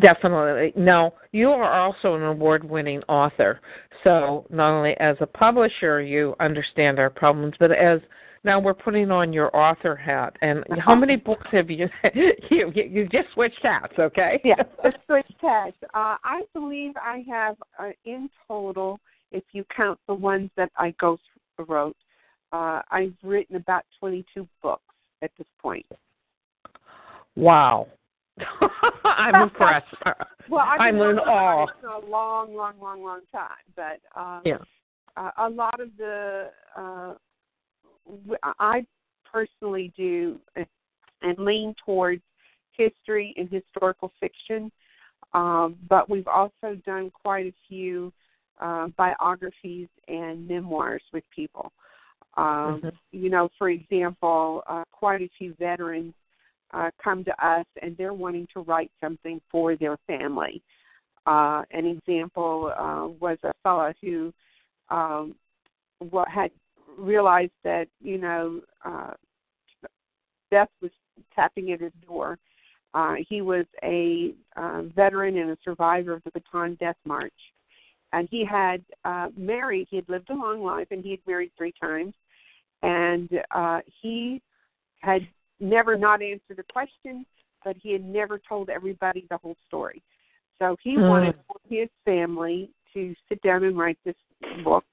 B: Definitely. Now, you are also an award winning author. So, not only as a publisher, you understand our problems, but as now we're putting on your author hat. And how many books have you? you you just switched hats, okay?
E: Yeah, switched hats. Uh, I believe I have uh, in total, if you count the ones that I ghost wrote, uh, I've written about 22 books at this point.
B: Wow. I'm impressed.
E: well, I've
B: I'm in awe.
E: For a long, long, long, long time, but um,
B: yeah,
E: uh, a lot of the uh, I personally do and lean towards history and historical fiction, um, but we've also done quite a few uh, biographies and memoirs with people. Um, mm-hmm. You know, for example, uh, quite a few veterans uh, come to us and they're wanting to write something for their family. Uh, an example uh, was a fellow who um, what had realized that you know uh, death was tapping at his door. Uh, he was a uh, veteran and a survivor of the Bataan Death March, and he had uh, married. He had lived a long life, and he had married three times, and uh, he had never not answered a question, but he had never told everybody the whole story. So he mm. wanted his family to sit down and write this book,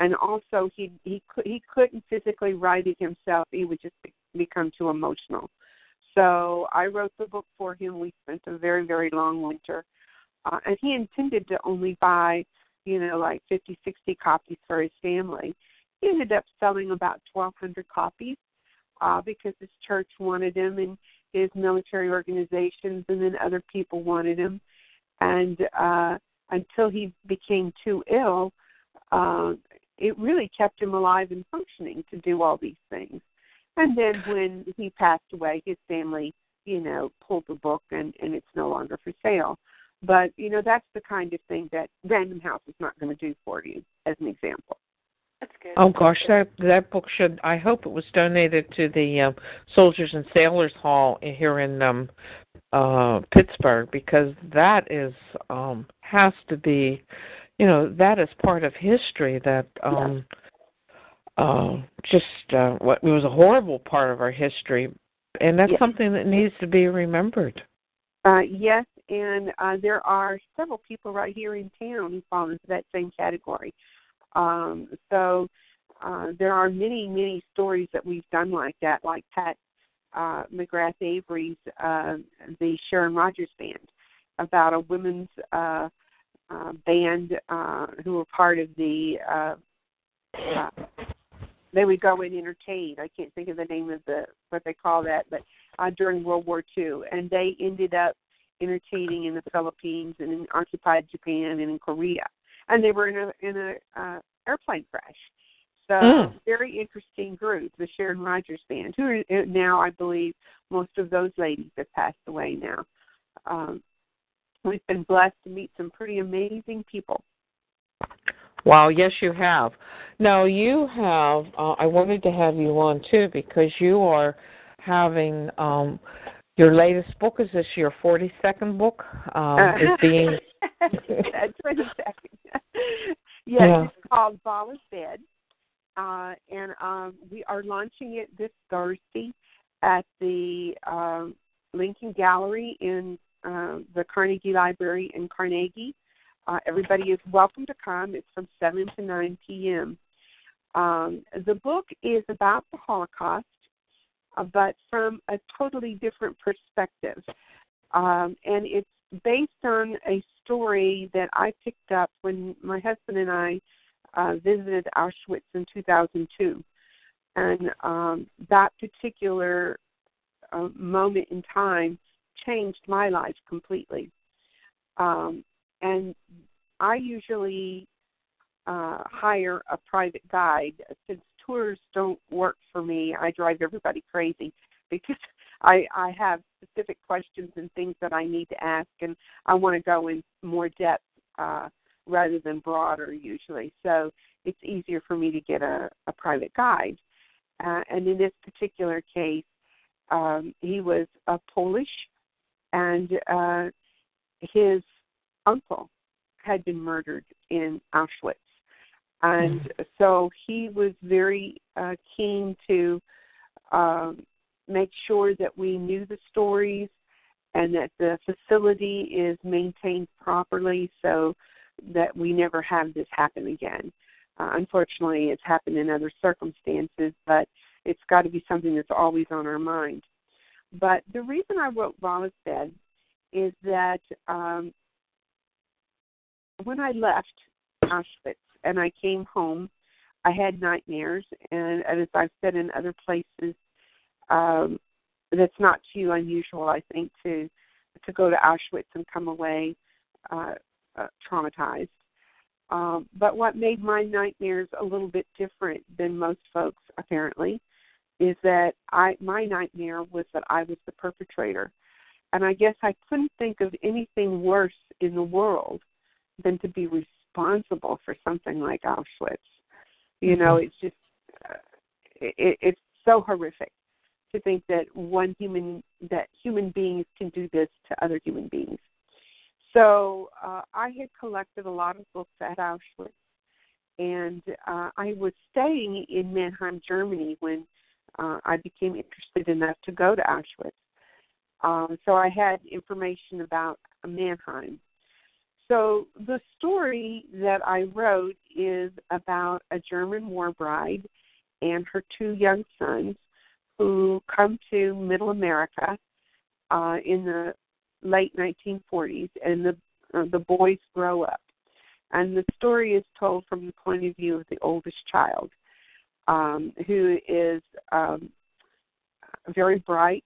E: and also he he he couldn't physically write it himself. He would just be, become too emotional. So I wrote the book for him. We spent a very very long winter, uh, and he intended to only buy, you know, like fifty sixty copies for his family. He ended up selling about 1,200 copies uh, because his church wanted him and his military organizations, and then other people wanted him. And uh, until he became too ill, uh, it really kept him alive and functioning to do all these things. And then when he passed away, his family, you know, pulled the book and, and it's no longer for sale. But, you know, that's the kind of thing that Random House is not going to do for you, as an example.
C: That's good.
B: Oh gosh, that that book should. I hope it was donated to the um, Soldiers and Sailors Hall here in um, uh, Pittsburgh because that is um, has to be, you know, that is part of history that um, yeah. uh, just uh, what it was a horrible part of our history, and that's yes. something that needs to be remembered.
E: Uh, yes, and uh, there are several people right here in town who fall into that same category. Um, so uh, there are many, many stories that we've done like that, like Pat uh, McGrath Avery's uh, the Sharon Rogers Band, about a women's uh, uh, band uh, who were part of the. Uh, uh, they would go and entertain. I can't think of the name of the what they call that, but uh, during World War II, and they ended up entertaining in the Philippines and in occupied Japan and in Korea, and they were in a in a uh, airplane crash. So mm. very interesting group, the Sharon Rogers Band, who are now I believe most of those ladies have passed away now. Um, we've been blessed to meet some pretty amazing people.
B: Wow, yes, you have. Now you have. Uh, I wanted to have you on too because you are having um, your latest book. Is this your forty-second book? Um, uh, is being.
E: That's second. yes, yeah. it's called Vala's Bed, uh, and um, we are launching it this Thursday at the um, Lincoln Gallery in uh, the Carnegie Library in Carnegie. Uh, everybody is welcome to come. It's from 7 to 9 p.m. Um, the book is about the Holocaust, uh, but from a totally different perspective. Um, and it's based on a story that I picked up when my husband and I uh, visited Auschwitz in 2002. And um, that particular uh, moment in time changed my life completely. Um, and I usually uh, hire a private guide since tours don't work for me. I drive everybody crazy because I I have specific questions and things that I need to ask, and I want to go in more depth uh, rather than broader usually. So it's easier for me to get a, a private guide. Uh, and in this particular case, um, he was a Polish, and uh, his uncle had been murdered in Auschwitz. And mm-hmm. so he was very uh, keen to um, make sure that we knew the stories and that the facility is maintained properly so that we never have this happen again. Uh, unfortunately, it's happened in other circumstances, but it's got to be something that's always on our mind. But the reason I wrote Vala's Bed is that um, when I left Auschwitz and I came home, I had nightmares, and, as I've said in other places, um, that's not too unusual, I think, to to go to Auschwitz and come away uh, uh, traumatized. Um, but what made my nightmares a little bit different than most folks, apparently, is that I my nightmare was that I was the perpetrator, and I guess I couldn't think of anything worse in the world than to be responsible for something like Auschwitz. You know, mm-hmm. it's just uh, it, it's so horrific to think that one human that human beings can do this to other human beings. So uh, I had collected a lot of books at Auschwitz, and uh, I was staying in Mannheim, Germany, when uh, I became interested enough to go to Auschwitz. Um, so I had information about Mannheim. So the story that I wrote is about a German war bride and her two young sons who come to Middle America uh, in the late 1940s, and the uh, the boys grow up, and the story is told from the point of view of the oldest child, um, who is um, very bright,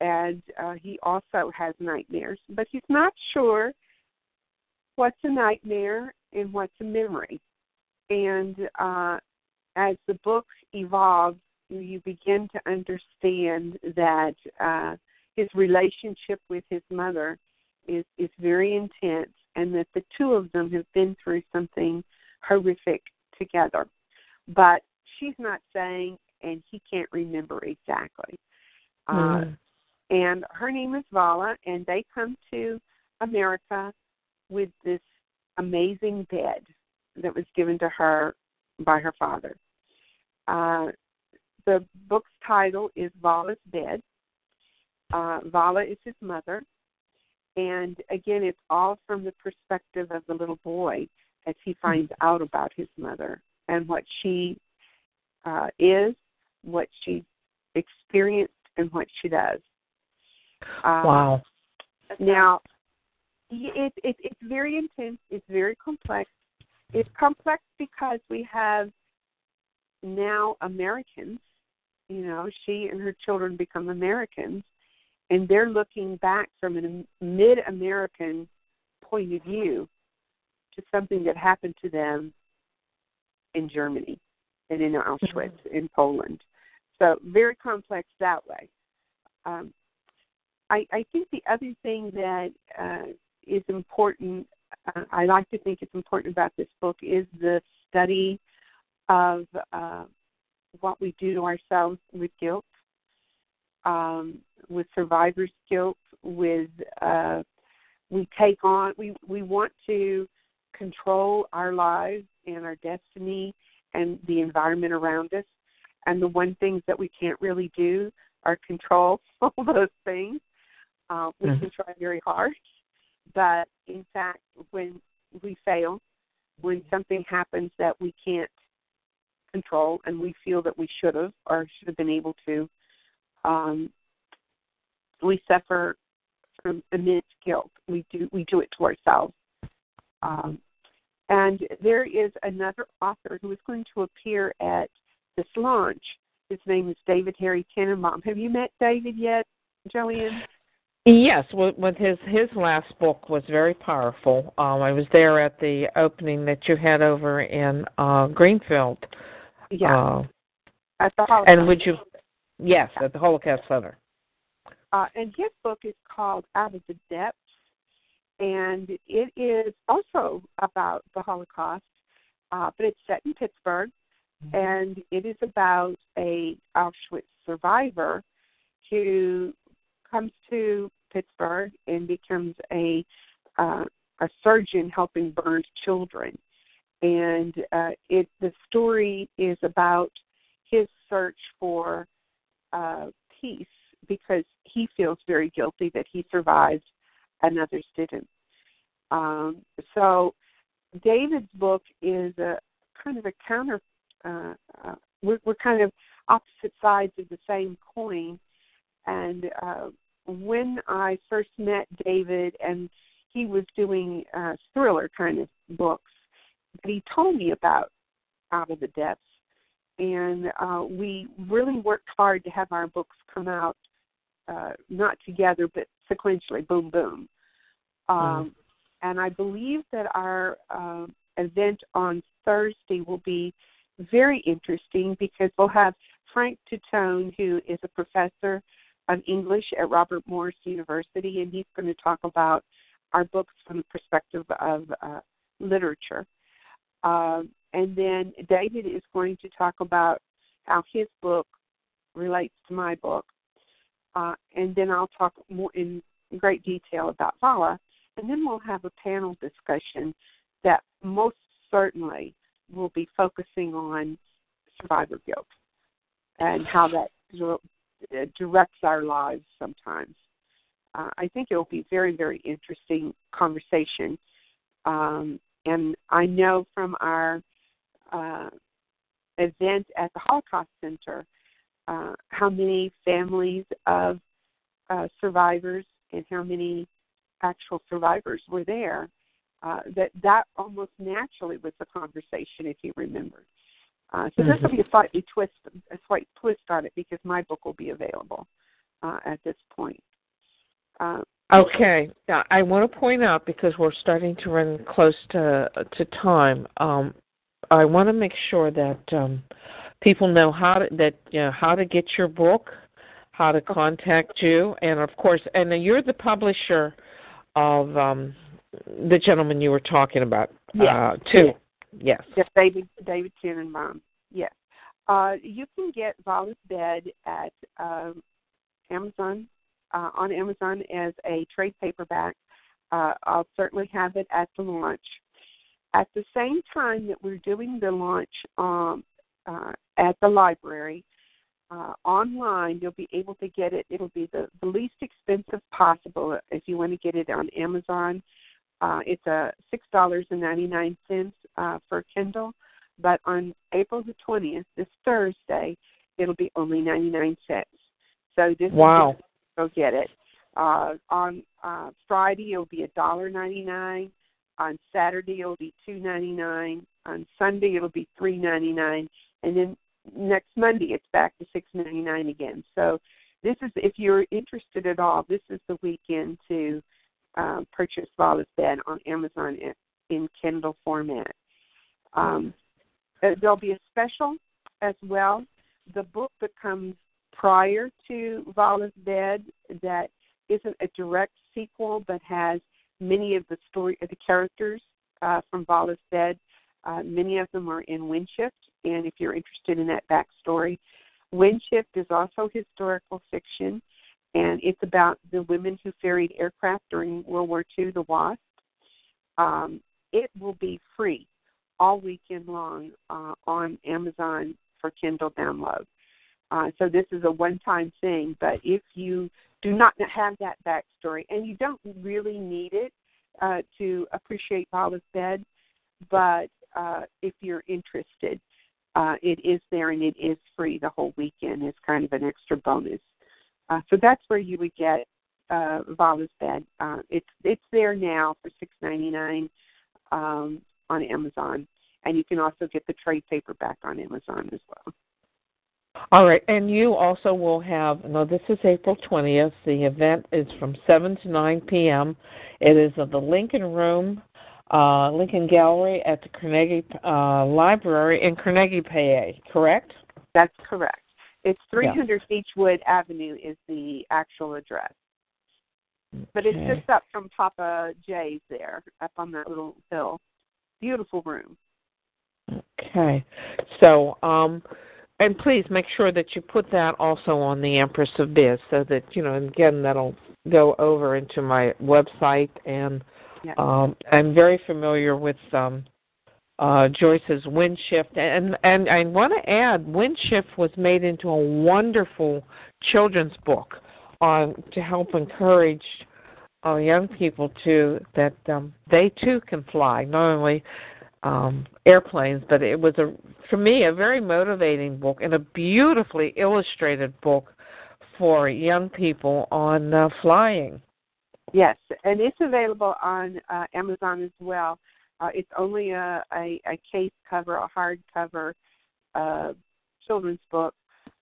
E: and uh, he also has nightmares, but he's not sure what's a nightmare and what's a memory. And uh, as the book evolves, you begin to understand that uh, his relationship with his mother is is very intense, and that the two of them have been through something horrific together. But she's not saying, and he can't remember exactly. Mm. Uh, and her name is Vala, and they come to America with this amazing bed that was given to her by her father. Uh, the book's title is Vala's Bed, uh, Vala is his mother. And again, it's all from the perspective of the little boy as he finds out about his mother and what she uh, is, what she experienced, and what she does.
B: Um, wow.
E: Now, it, it, it's very intense. It's very complex. It's complex because we have now Americans. You know, she and her children become Americans, and they're looking back from a mid-American point of view to something that happened to them in Germany and in Auschwitz mm-hmm. in Poland. So very complex that way. Um, I, I think the other thing that uh, is important, uh, I like to think it's important about this book, is the study of uh, what we do to ourselves with guilt, um, with survivor's guilt, with uh, we take on, we, we want to control our lives and our destiny and the environment around us. And the one things that we can't really do are control all those things. Uh, we mm-hmm. can try very hard, but in fact, when we fail, when something happens that we can't control and we feel that we should have or should have been able to, um, we suffer from immense guilt. We do we do it to ourselves. Um, and there is another author who is going to appear at this launch. His name is David Harry Tenenbaum. Have you met David yet, JoAnn?
B: Yes, with his his last book was very powerful. Um, I was there at the opening that you had over in uh, Greenfield.
E: Yeah.
B: Uh,
E: at the Holocaust.
B: And would you? Yes, at the Holocaust Center.
E: Uh, and his book is called Out of the Depths and it is also about the Holocaust, uh, but it's set in Pittsburgh, mm-hmm. and it is about a Auschwitz survivor who comes to Pittsburgh and becomes a uh, a surgeon helping burned children, and uh, it the story is about his search for uh, peace because he feels very guilty that he survived and others didn't. Um, so David's book is a kind of a counter. Uh, uh, we're, we're kind of opposite sides of the same coin. And uh, when I first met David, and he was doing uh, thriller kind of books, that he told me about Out of the Depths, and uh, we really worked hard to have our books come out uh, not together but sequentially, boom, boom. Um, mm. And I believe that our uh, event on Thursday will be very interesting because we'll have Frank Tutone, who is a professor of English at Robert Morris University, and he's going to talk about our books from the perspective of uh, literature. Um, and then David is going to talk about how his book relates to my book. Uh, and then I'll talk more in great detail about Vala and then we'll have a panel discussion that most certainly will be focusing on survivor guilt and how that directs our lives sometimes. Uh, I think it will be very, very interesting conversation. Um, and I know from our uh, event at the Holocaust Center uh, how many families of uh, survivors and how many actual survivors were there, uh, that that almost naturally was the conversation, if you remember. Uh, so mm-hmm. this will be a slightly twist, a slight twist on it because my book will be available uh, at this point.
B: Uh, okay, now, I want to point out because we're starting to run close to to time. Um, I want to make sure that um, people know how to that you know how to get your book, how to contact you, and of course, and you're the publisher of um, the gentleman you were talking about
E: yes.
B: uh, too. Yes.
E: Yes, David David Tenenbaum. Yes. Uh, you can get Vala's Bed at um, Amazon uh, on Amazon as a trade paperback. Uh, I'll certainly have it at the launch. At the same time that we're doing the launch um, uh, at the library, uh, online, you'll be able to get it. It'll be the, the least expensive possible if you want to get it on Amazon. Uh, it's a six dollars and ninety nine cents uh, for Kindle, but on April the 20th, this Thursday, it'll be only 99 cents. So this
B: wow.
E: is go get it. Uh, on uh, Friday, it'll be a dollar ninety nine. On Saturday, it'll be two ninety nine. On Sunday, it'll be three ninety nine, and then next Monday, it's back to six ninety nine again. So this is if you're interested at all, this is the weekend to um, purchase Vala's Bed on Amazon in, in Kindle format. Um, uh, there'll be a special as well. The book that comes prior to Vala's Bed that isn't a direct sequel but has many of the story of the characters uh, from Vala's Bed. Uh, many of them are in Windshift, and if you're interested in that backstory, Windshift is also historical fiction, and it's about the women who ferried aircraft during World War II, the WASP. Um, it will be free all weekend long uh, on Amazon for Kindle download. Uh, so this is a one-time thing, but if you do not have that backstory, and you don't really need it uh, to appreciate Vala's Bed, but uh, if you're interested, uh, it is there and it is free the whole weekend. It's kind of an extra bonus. Uh, so that's where you would get uh, Vala's Bed. Uh, it's it's there now for six ninety nine um, on Amazon, and you can also get the trade paperback on Amazon as well.
B: All right, and you also will have. No, this is April twentieth. The event is from seven to nine p.m. It is at the Lincoln Room, uh, Lincoln Gallery at the Carnegie uh, Library in Carnegie, PA. Correct?
E: That's correct. It's 300 yeah. Beechwood Avenue is the actual address. But it's
B: Okay.
E: just up from Papa J's there, up on that little hill. Beautiful room.
B: Okay. So, um, and please make sure that you put that also on the Empress of Biz so that, you know, and again, that'll go over into my website. And
E: Yeah.
B: um, I'm very familiar with um, uh, Joyce's Wind Shift. And, and I want to add, Wind Shift was made into a wonderful children's book on to help encourage uh, young people to that um, they too can fly, not only um, airplanes, but it was a for me a very motivating book and a beautifully illustrated book for young people on uh, flying.
E: Yes, and it's available on uh, Amazon as well. Uh, it's only a, a, a case cover, a hardcover uh, children's book,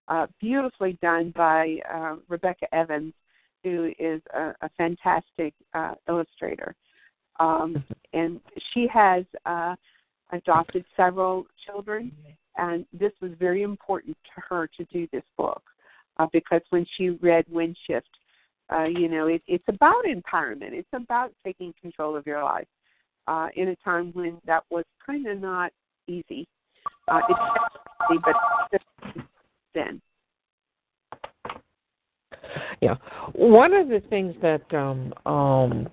E: uh, beautifully done by uh, Rebecca Evans, who is a, a fantastic uh, illustrator. Um, and she has uh, adopted several children, and this was very important to her to do this book uh, because when she read Windshift, uh, you know, it, it's about empowerment. It's about taking control of your life uh, in a time when that was kind of not easy. Uh, it's easy, but then.
B: Yeah. One of the things that um um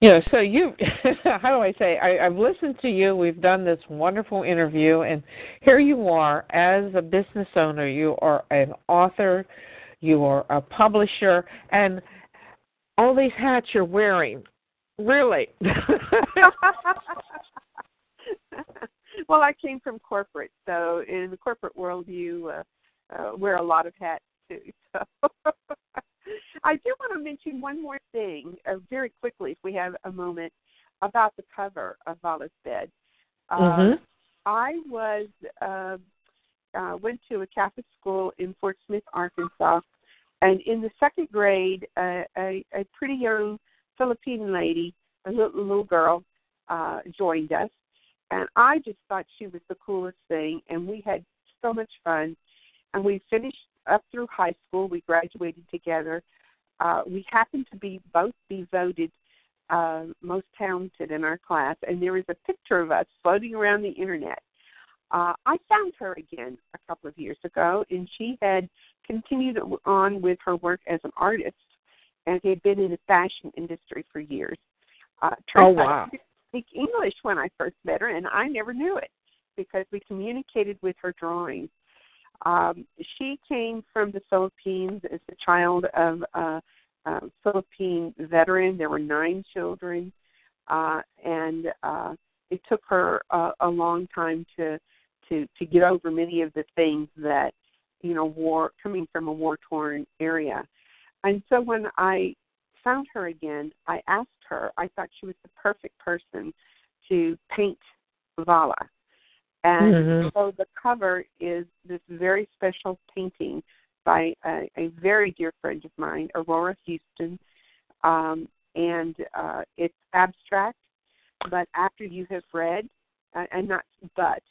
B: you know, so you how do I say I, I've listened to you, we've done this wonderful interview and here you are as a business owner, you are an author, you are a publisher and all these hats you're wearing. Really.
E: well, I came from corporate, so in the corporate world, you uh, uh, wear a lot of hats too. So I do want to mention one more thing uh, very quickly, if we have a moment, about the cover of Vala's Bed. Uh,
B: Mhm.
E: I was uh, uh, went to a Catholic school in Fort Smith, Arkansas, and in the second grade, uh, a, a pretty young Philippine lady, a little, little girl, uh, joined us, and I just thought she was the coolest thing, and we had so much fun, and we finished up through high school. We graduated together. Uh, we happened to be both be voted uh, most talented in our class, and there is a picture of us floating around the internet. Uh, I found her again a couple of years ago, and she had continued on with her work as an artist, and he had been in the fashion industry for years. Uh,
B: Oh
E: turns out
B: wow.
E: she didn't speak English when I first met her, and I never knew it because we communicated with her drawings. Um, she came from the Philippines as the child of a, a Philippine veteran. There were nine children, uh, and uh, it took her a, a long time to to to get over many of the things that you know war coming from a war torn area. And so when I found her again, I asked her. I thought she was the perfect person to paint Vala. And mm-hmm. so the cover is this very special painting by a, a very dear friend of mine, Aurora Houston. Um, and uh, it's abstract, but after you have read, uh, and not but,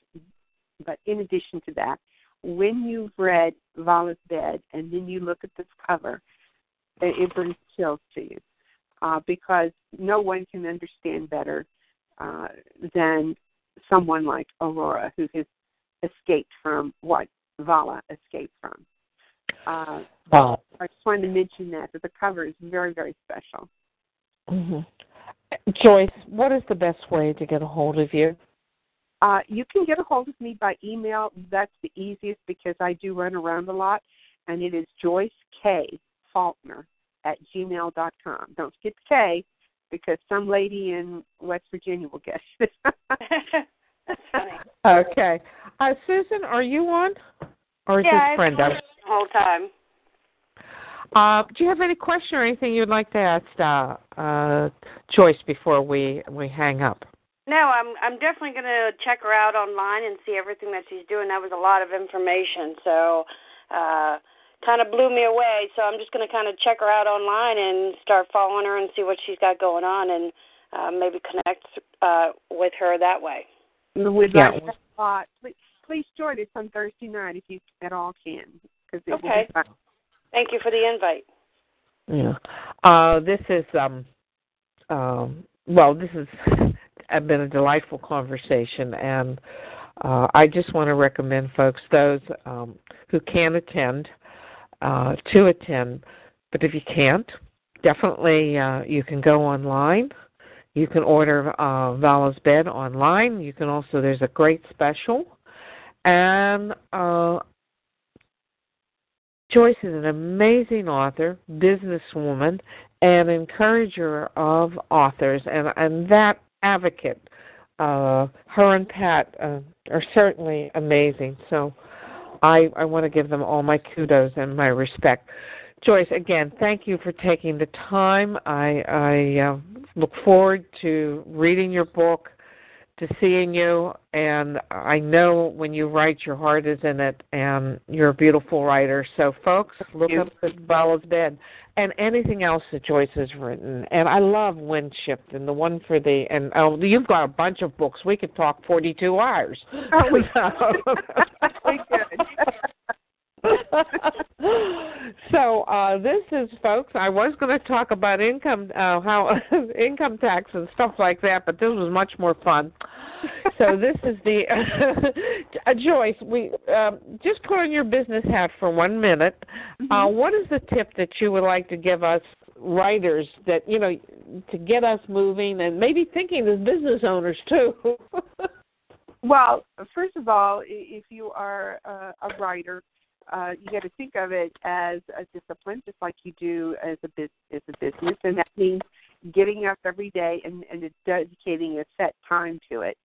E: but in addition to that, when you've read Vala's Bed and then you look at this cover, it, it brings chills to you uh, because no one can understand better uh, than someone like Aurora who has escaped from what Vala escaped from. Uh. I just wanted to mention that that the cover is very very special.
B: Mm-hmm. Joyce, what is the best way to get a hold of you?
E: Uh, you can get a hold of me by email. That's the easiest because I do run around a lot, and it is Joyce K. Faulkner at gmail.com. Don't skip K because some lady in West Virginia will guess.
C: That's funny.
B: Okay. Uh, Susan, are you on? Or is
C: yeah,
B: this Brenda?
C: the whole time.
B: Uh, do you have any question or anything you'd like to ask uh, uh, Joyce before we we hang up?
C: No, I'm I'm definitely going to check her out online and see everything that she's doing. That was a lot of information, so uh, kind of blew me away. So I'm just going to kind of check her out online and start following her and see what she's got going on, and uh, maybe connect uh, with her that way.
E: We'd yeah. like a lot. Please, please join us on Thursday night if you at all can, because it
C: okay.
E: will be fun.
C: Thank you for the invite.
B: Yeah. Uh, this is um, um, well, this has been a delightful conversation, and uh, I just want to recommend folks those um, who can attend uh, to attend. But if you can't, definitely uh, you can go online. You can order uh, Vala's bed online. You can also there's a great special, and uh, Joyce is an amazing author, businesswoman, and encourager of authors, and and that advocate. Uh, her and Pat uh, are certainly amazing. So I I want to give them all my kudos and my respect. Joyce, again, thank you for taking the time. I I uh, look forward to reading your book to seeing you and I know when you write your heart is in it and you're a beautiful writer. So folks, look up the Vala's Bed and anything else that Joyce has written. And I love Windshift and the one for the and oh you've got a bunch of books. We could talk forty two hours.
E: Oh we could.
B: so uh this is folks i was going to talk about income uh how income tax and stuff like that but this was much more fun so this is the uh, joyce we um just put on your business hat for one minute mm-hmm. uh what is the tip that you would like to give us writers that you know to get us moving and maybe thinking as business owners too
E: well first of all if you are uh, a writer uh, you got to think of it as a discipline, just like you do as a biz- as a business, and that means getting up every day and, and dedicating a set time to it.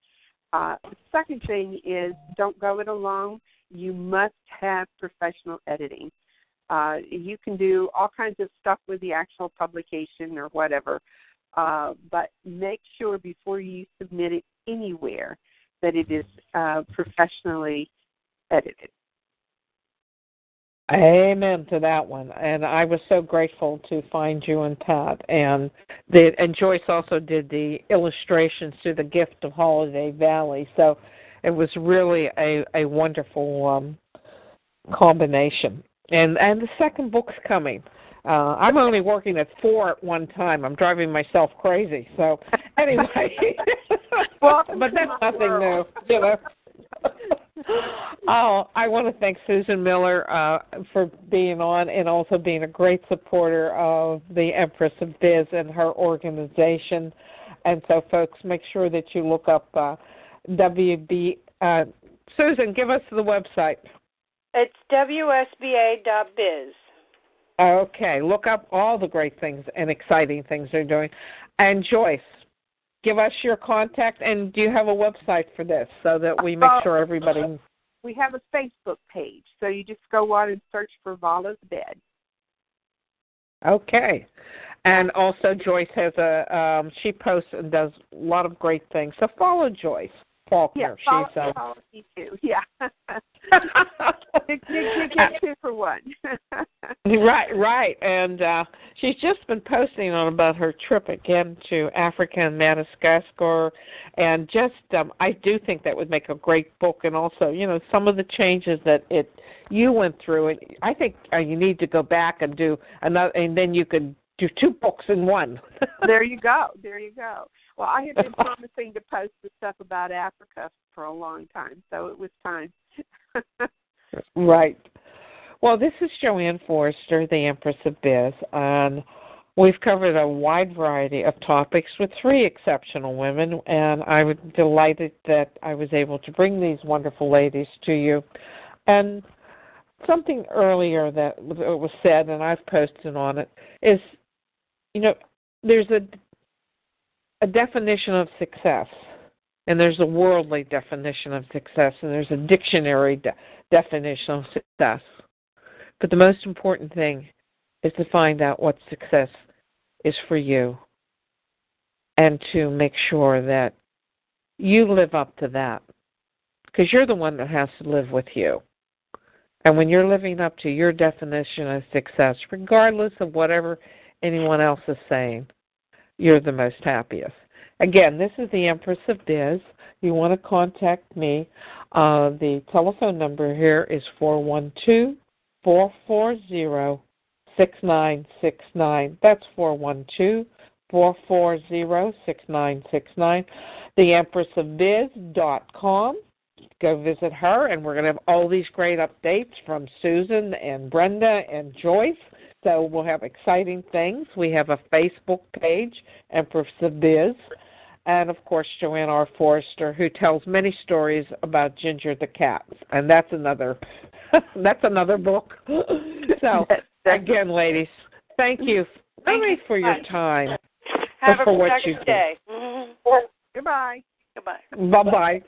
E: Uh, the second thing is don't go it alone. You must have professional editing. Uh, you can do all kinds of stuff with the actual publication or whatever, uh, but make sure before you submit it anywhere that it is uh, professionally edited.
B: Amen to that one. And I was so grateful to find you and Pat. And the and Joyce also did the illustrations to the gift of Holiday Valley. So it was really a, a wonderful um combination. And and the second book's coming. Uh, I'm only working at four at one time. I'm driving myself crazy. So anyway, well, but that's nothing new, you know. oh, I want to thank Susan Miller uh, for being on and also being a great supporter of the Empress of Biz and her organization. And so, folks, make sure that you look up uh, WB. Uh, Susan, give us the website.
C: It's WSBA.biz.
B: Okay, look up all the great things and exciting things they're doing. And Joyce, give us your contact and do you have a website for this so that we make
E: Uh,
B: sure everybody
E: We have a Facebook page, so you just go on and search for Vala's Bed.
B: Okay. And also Joyce has a um she posts and does a lot of great things. So follow Joyce Faulkner.
E: Yeah,
B: She's uh,
E: follow too. Yeah. you, you get two for one.
B: right, right. And uh she's just been posting on about her trip again to Africa and Madagascar and just um I do think that would make a great book and also, you know, some of the changes that it you went through and I think uh, you need to go back and do another and then you could do two books in one.
E: there you go. There you go. Well, I have been promising to post the stuff about Africa for a long time, so it was time.
B: Right. Well, this is JoAnn Forrester, the Empress of Biz, and we've covered a wide variety of topics with three exceptional women, and I was delighted that I was able to bring these wonderful ladies to you. And something earlier that was said, and I've posted on it, is you know, there's a a definition of success, and there's a worldly definition of success, and there's a dictionary de- definition of success. But the most important thing is to find out what success is for you and to make sure that you live up to that because you're the one that has to live with you. And when you're living up to your definition of success, regardless of whatever anyone else is saying, you're the most happiest. Again, this is the Empress of Biz. You want to contact me. Uh, the telephone number here is four one two four four zero six nine six nine. That's four one two four four zero six nine six nine. The Empress of Biz dot com. Go visit her, and we're going to have all these great updates from Susan and Brenda and Joyce. So we'll have exciting things. We have a Facebook page, Empress of Biz, and of course JoAnn R. Forrester, who tells many stories about Ginger the cat, and that's another that's another book. So again, ladies, thank you
C: Thank
B: very
C: you
B: for
C: so
B: your time.
C: Have
B: for
C: a
B: what you do.
C: day.
E: Goodbye.
C: Goodbye.
B: Bye bye.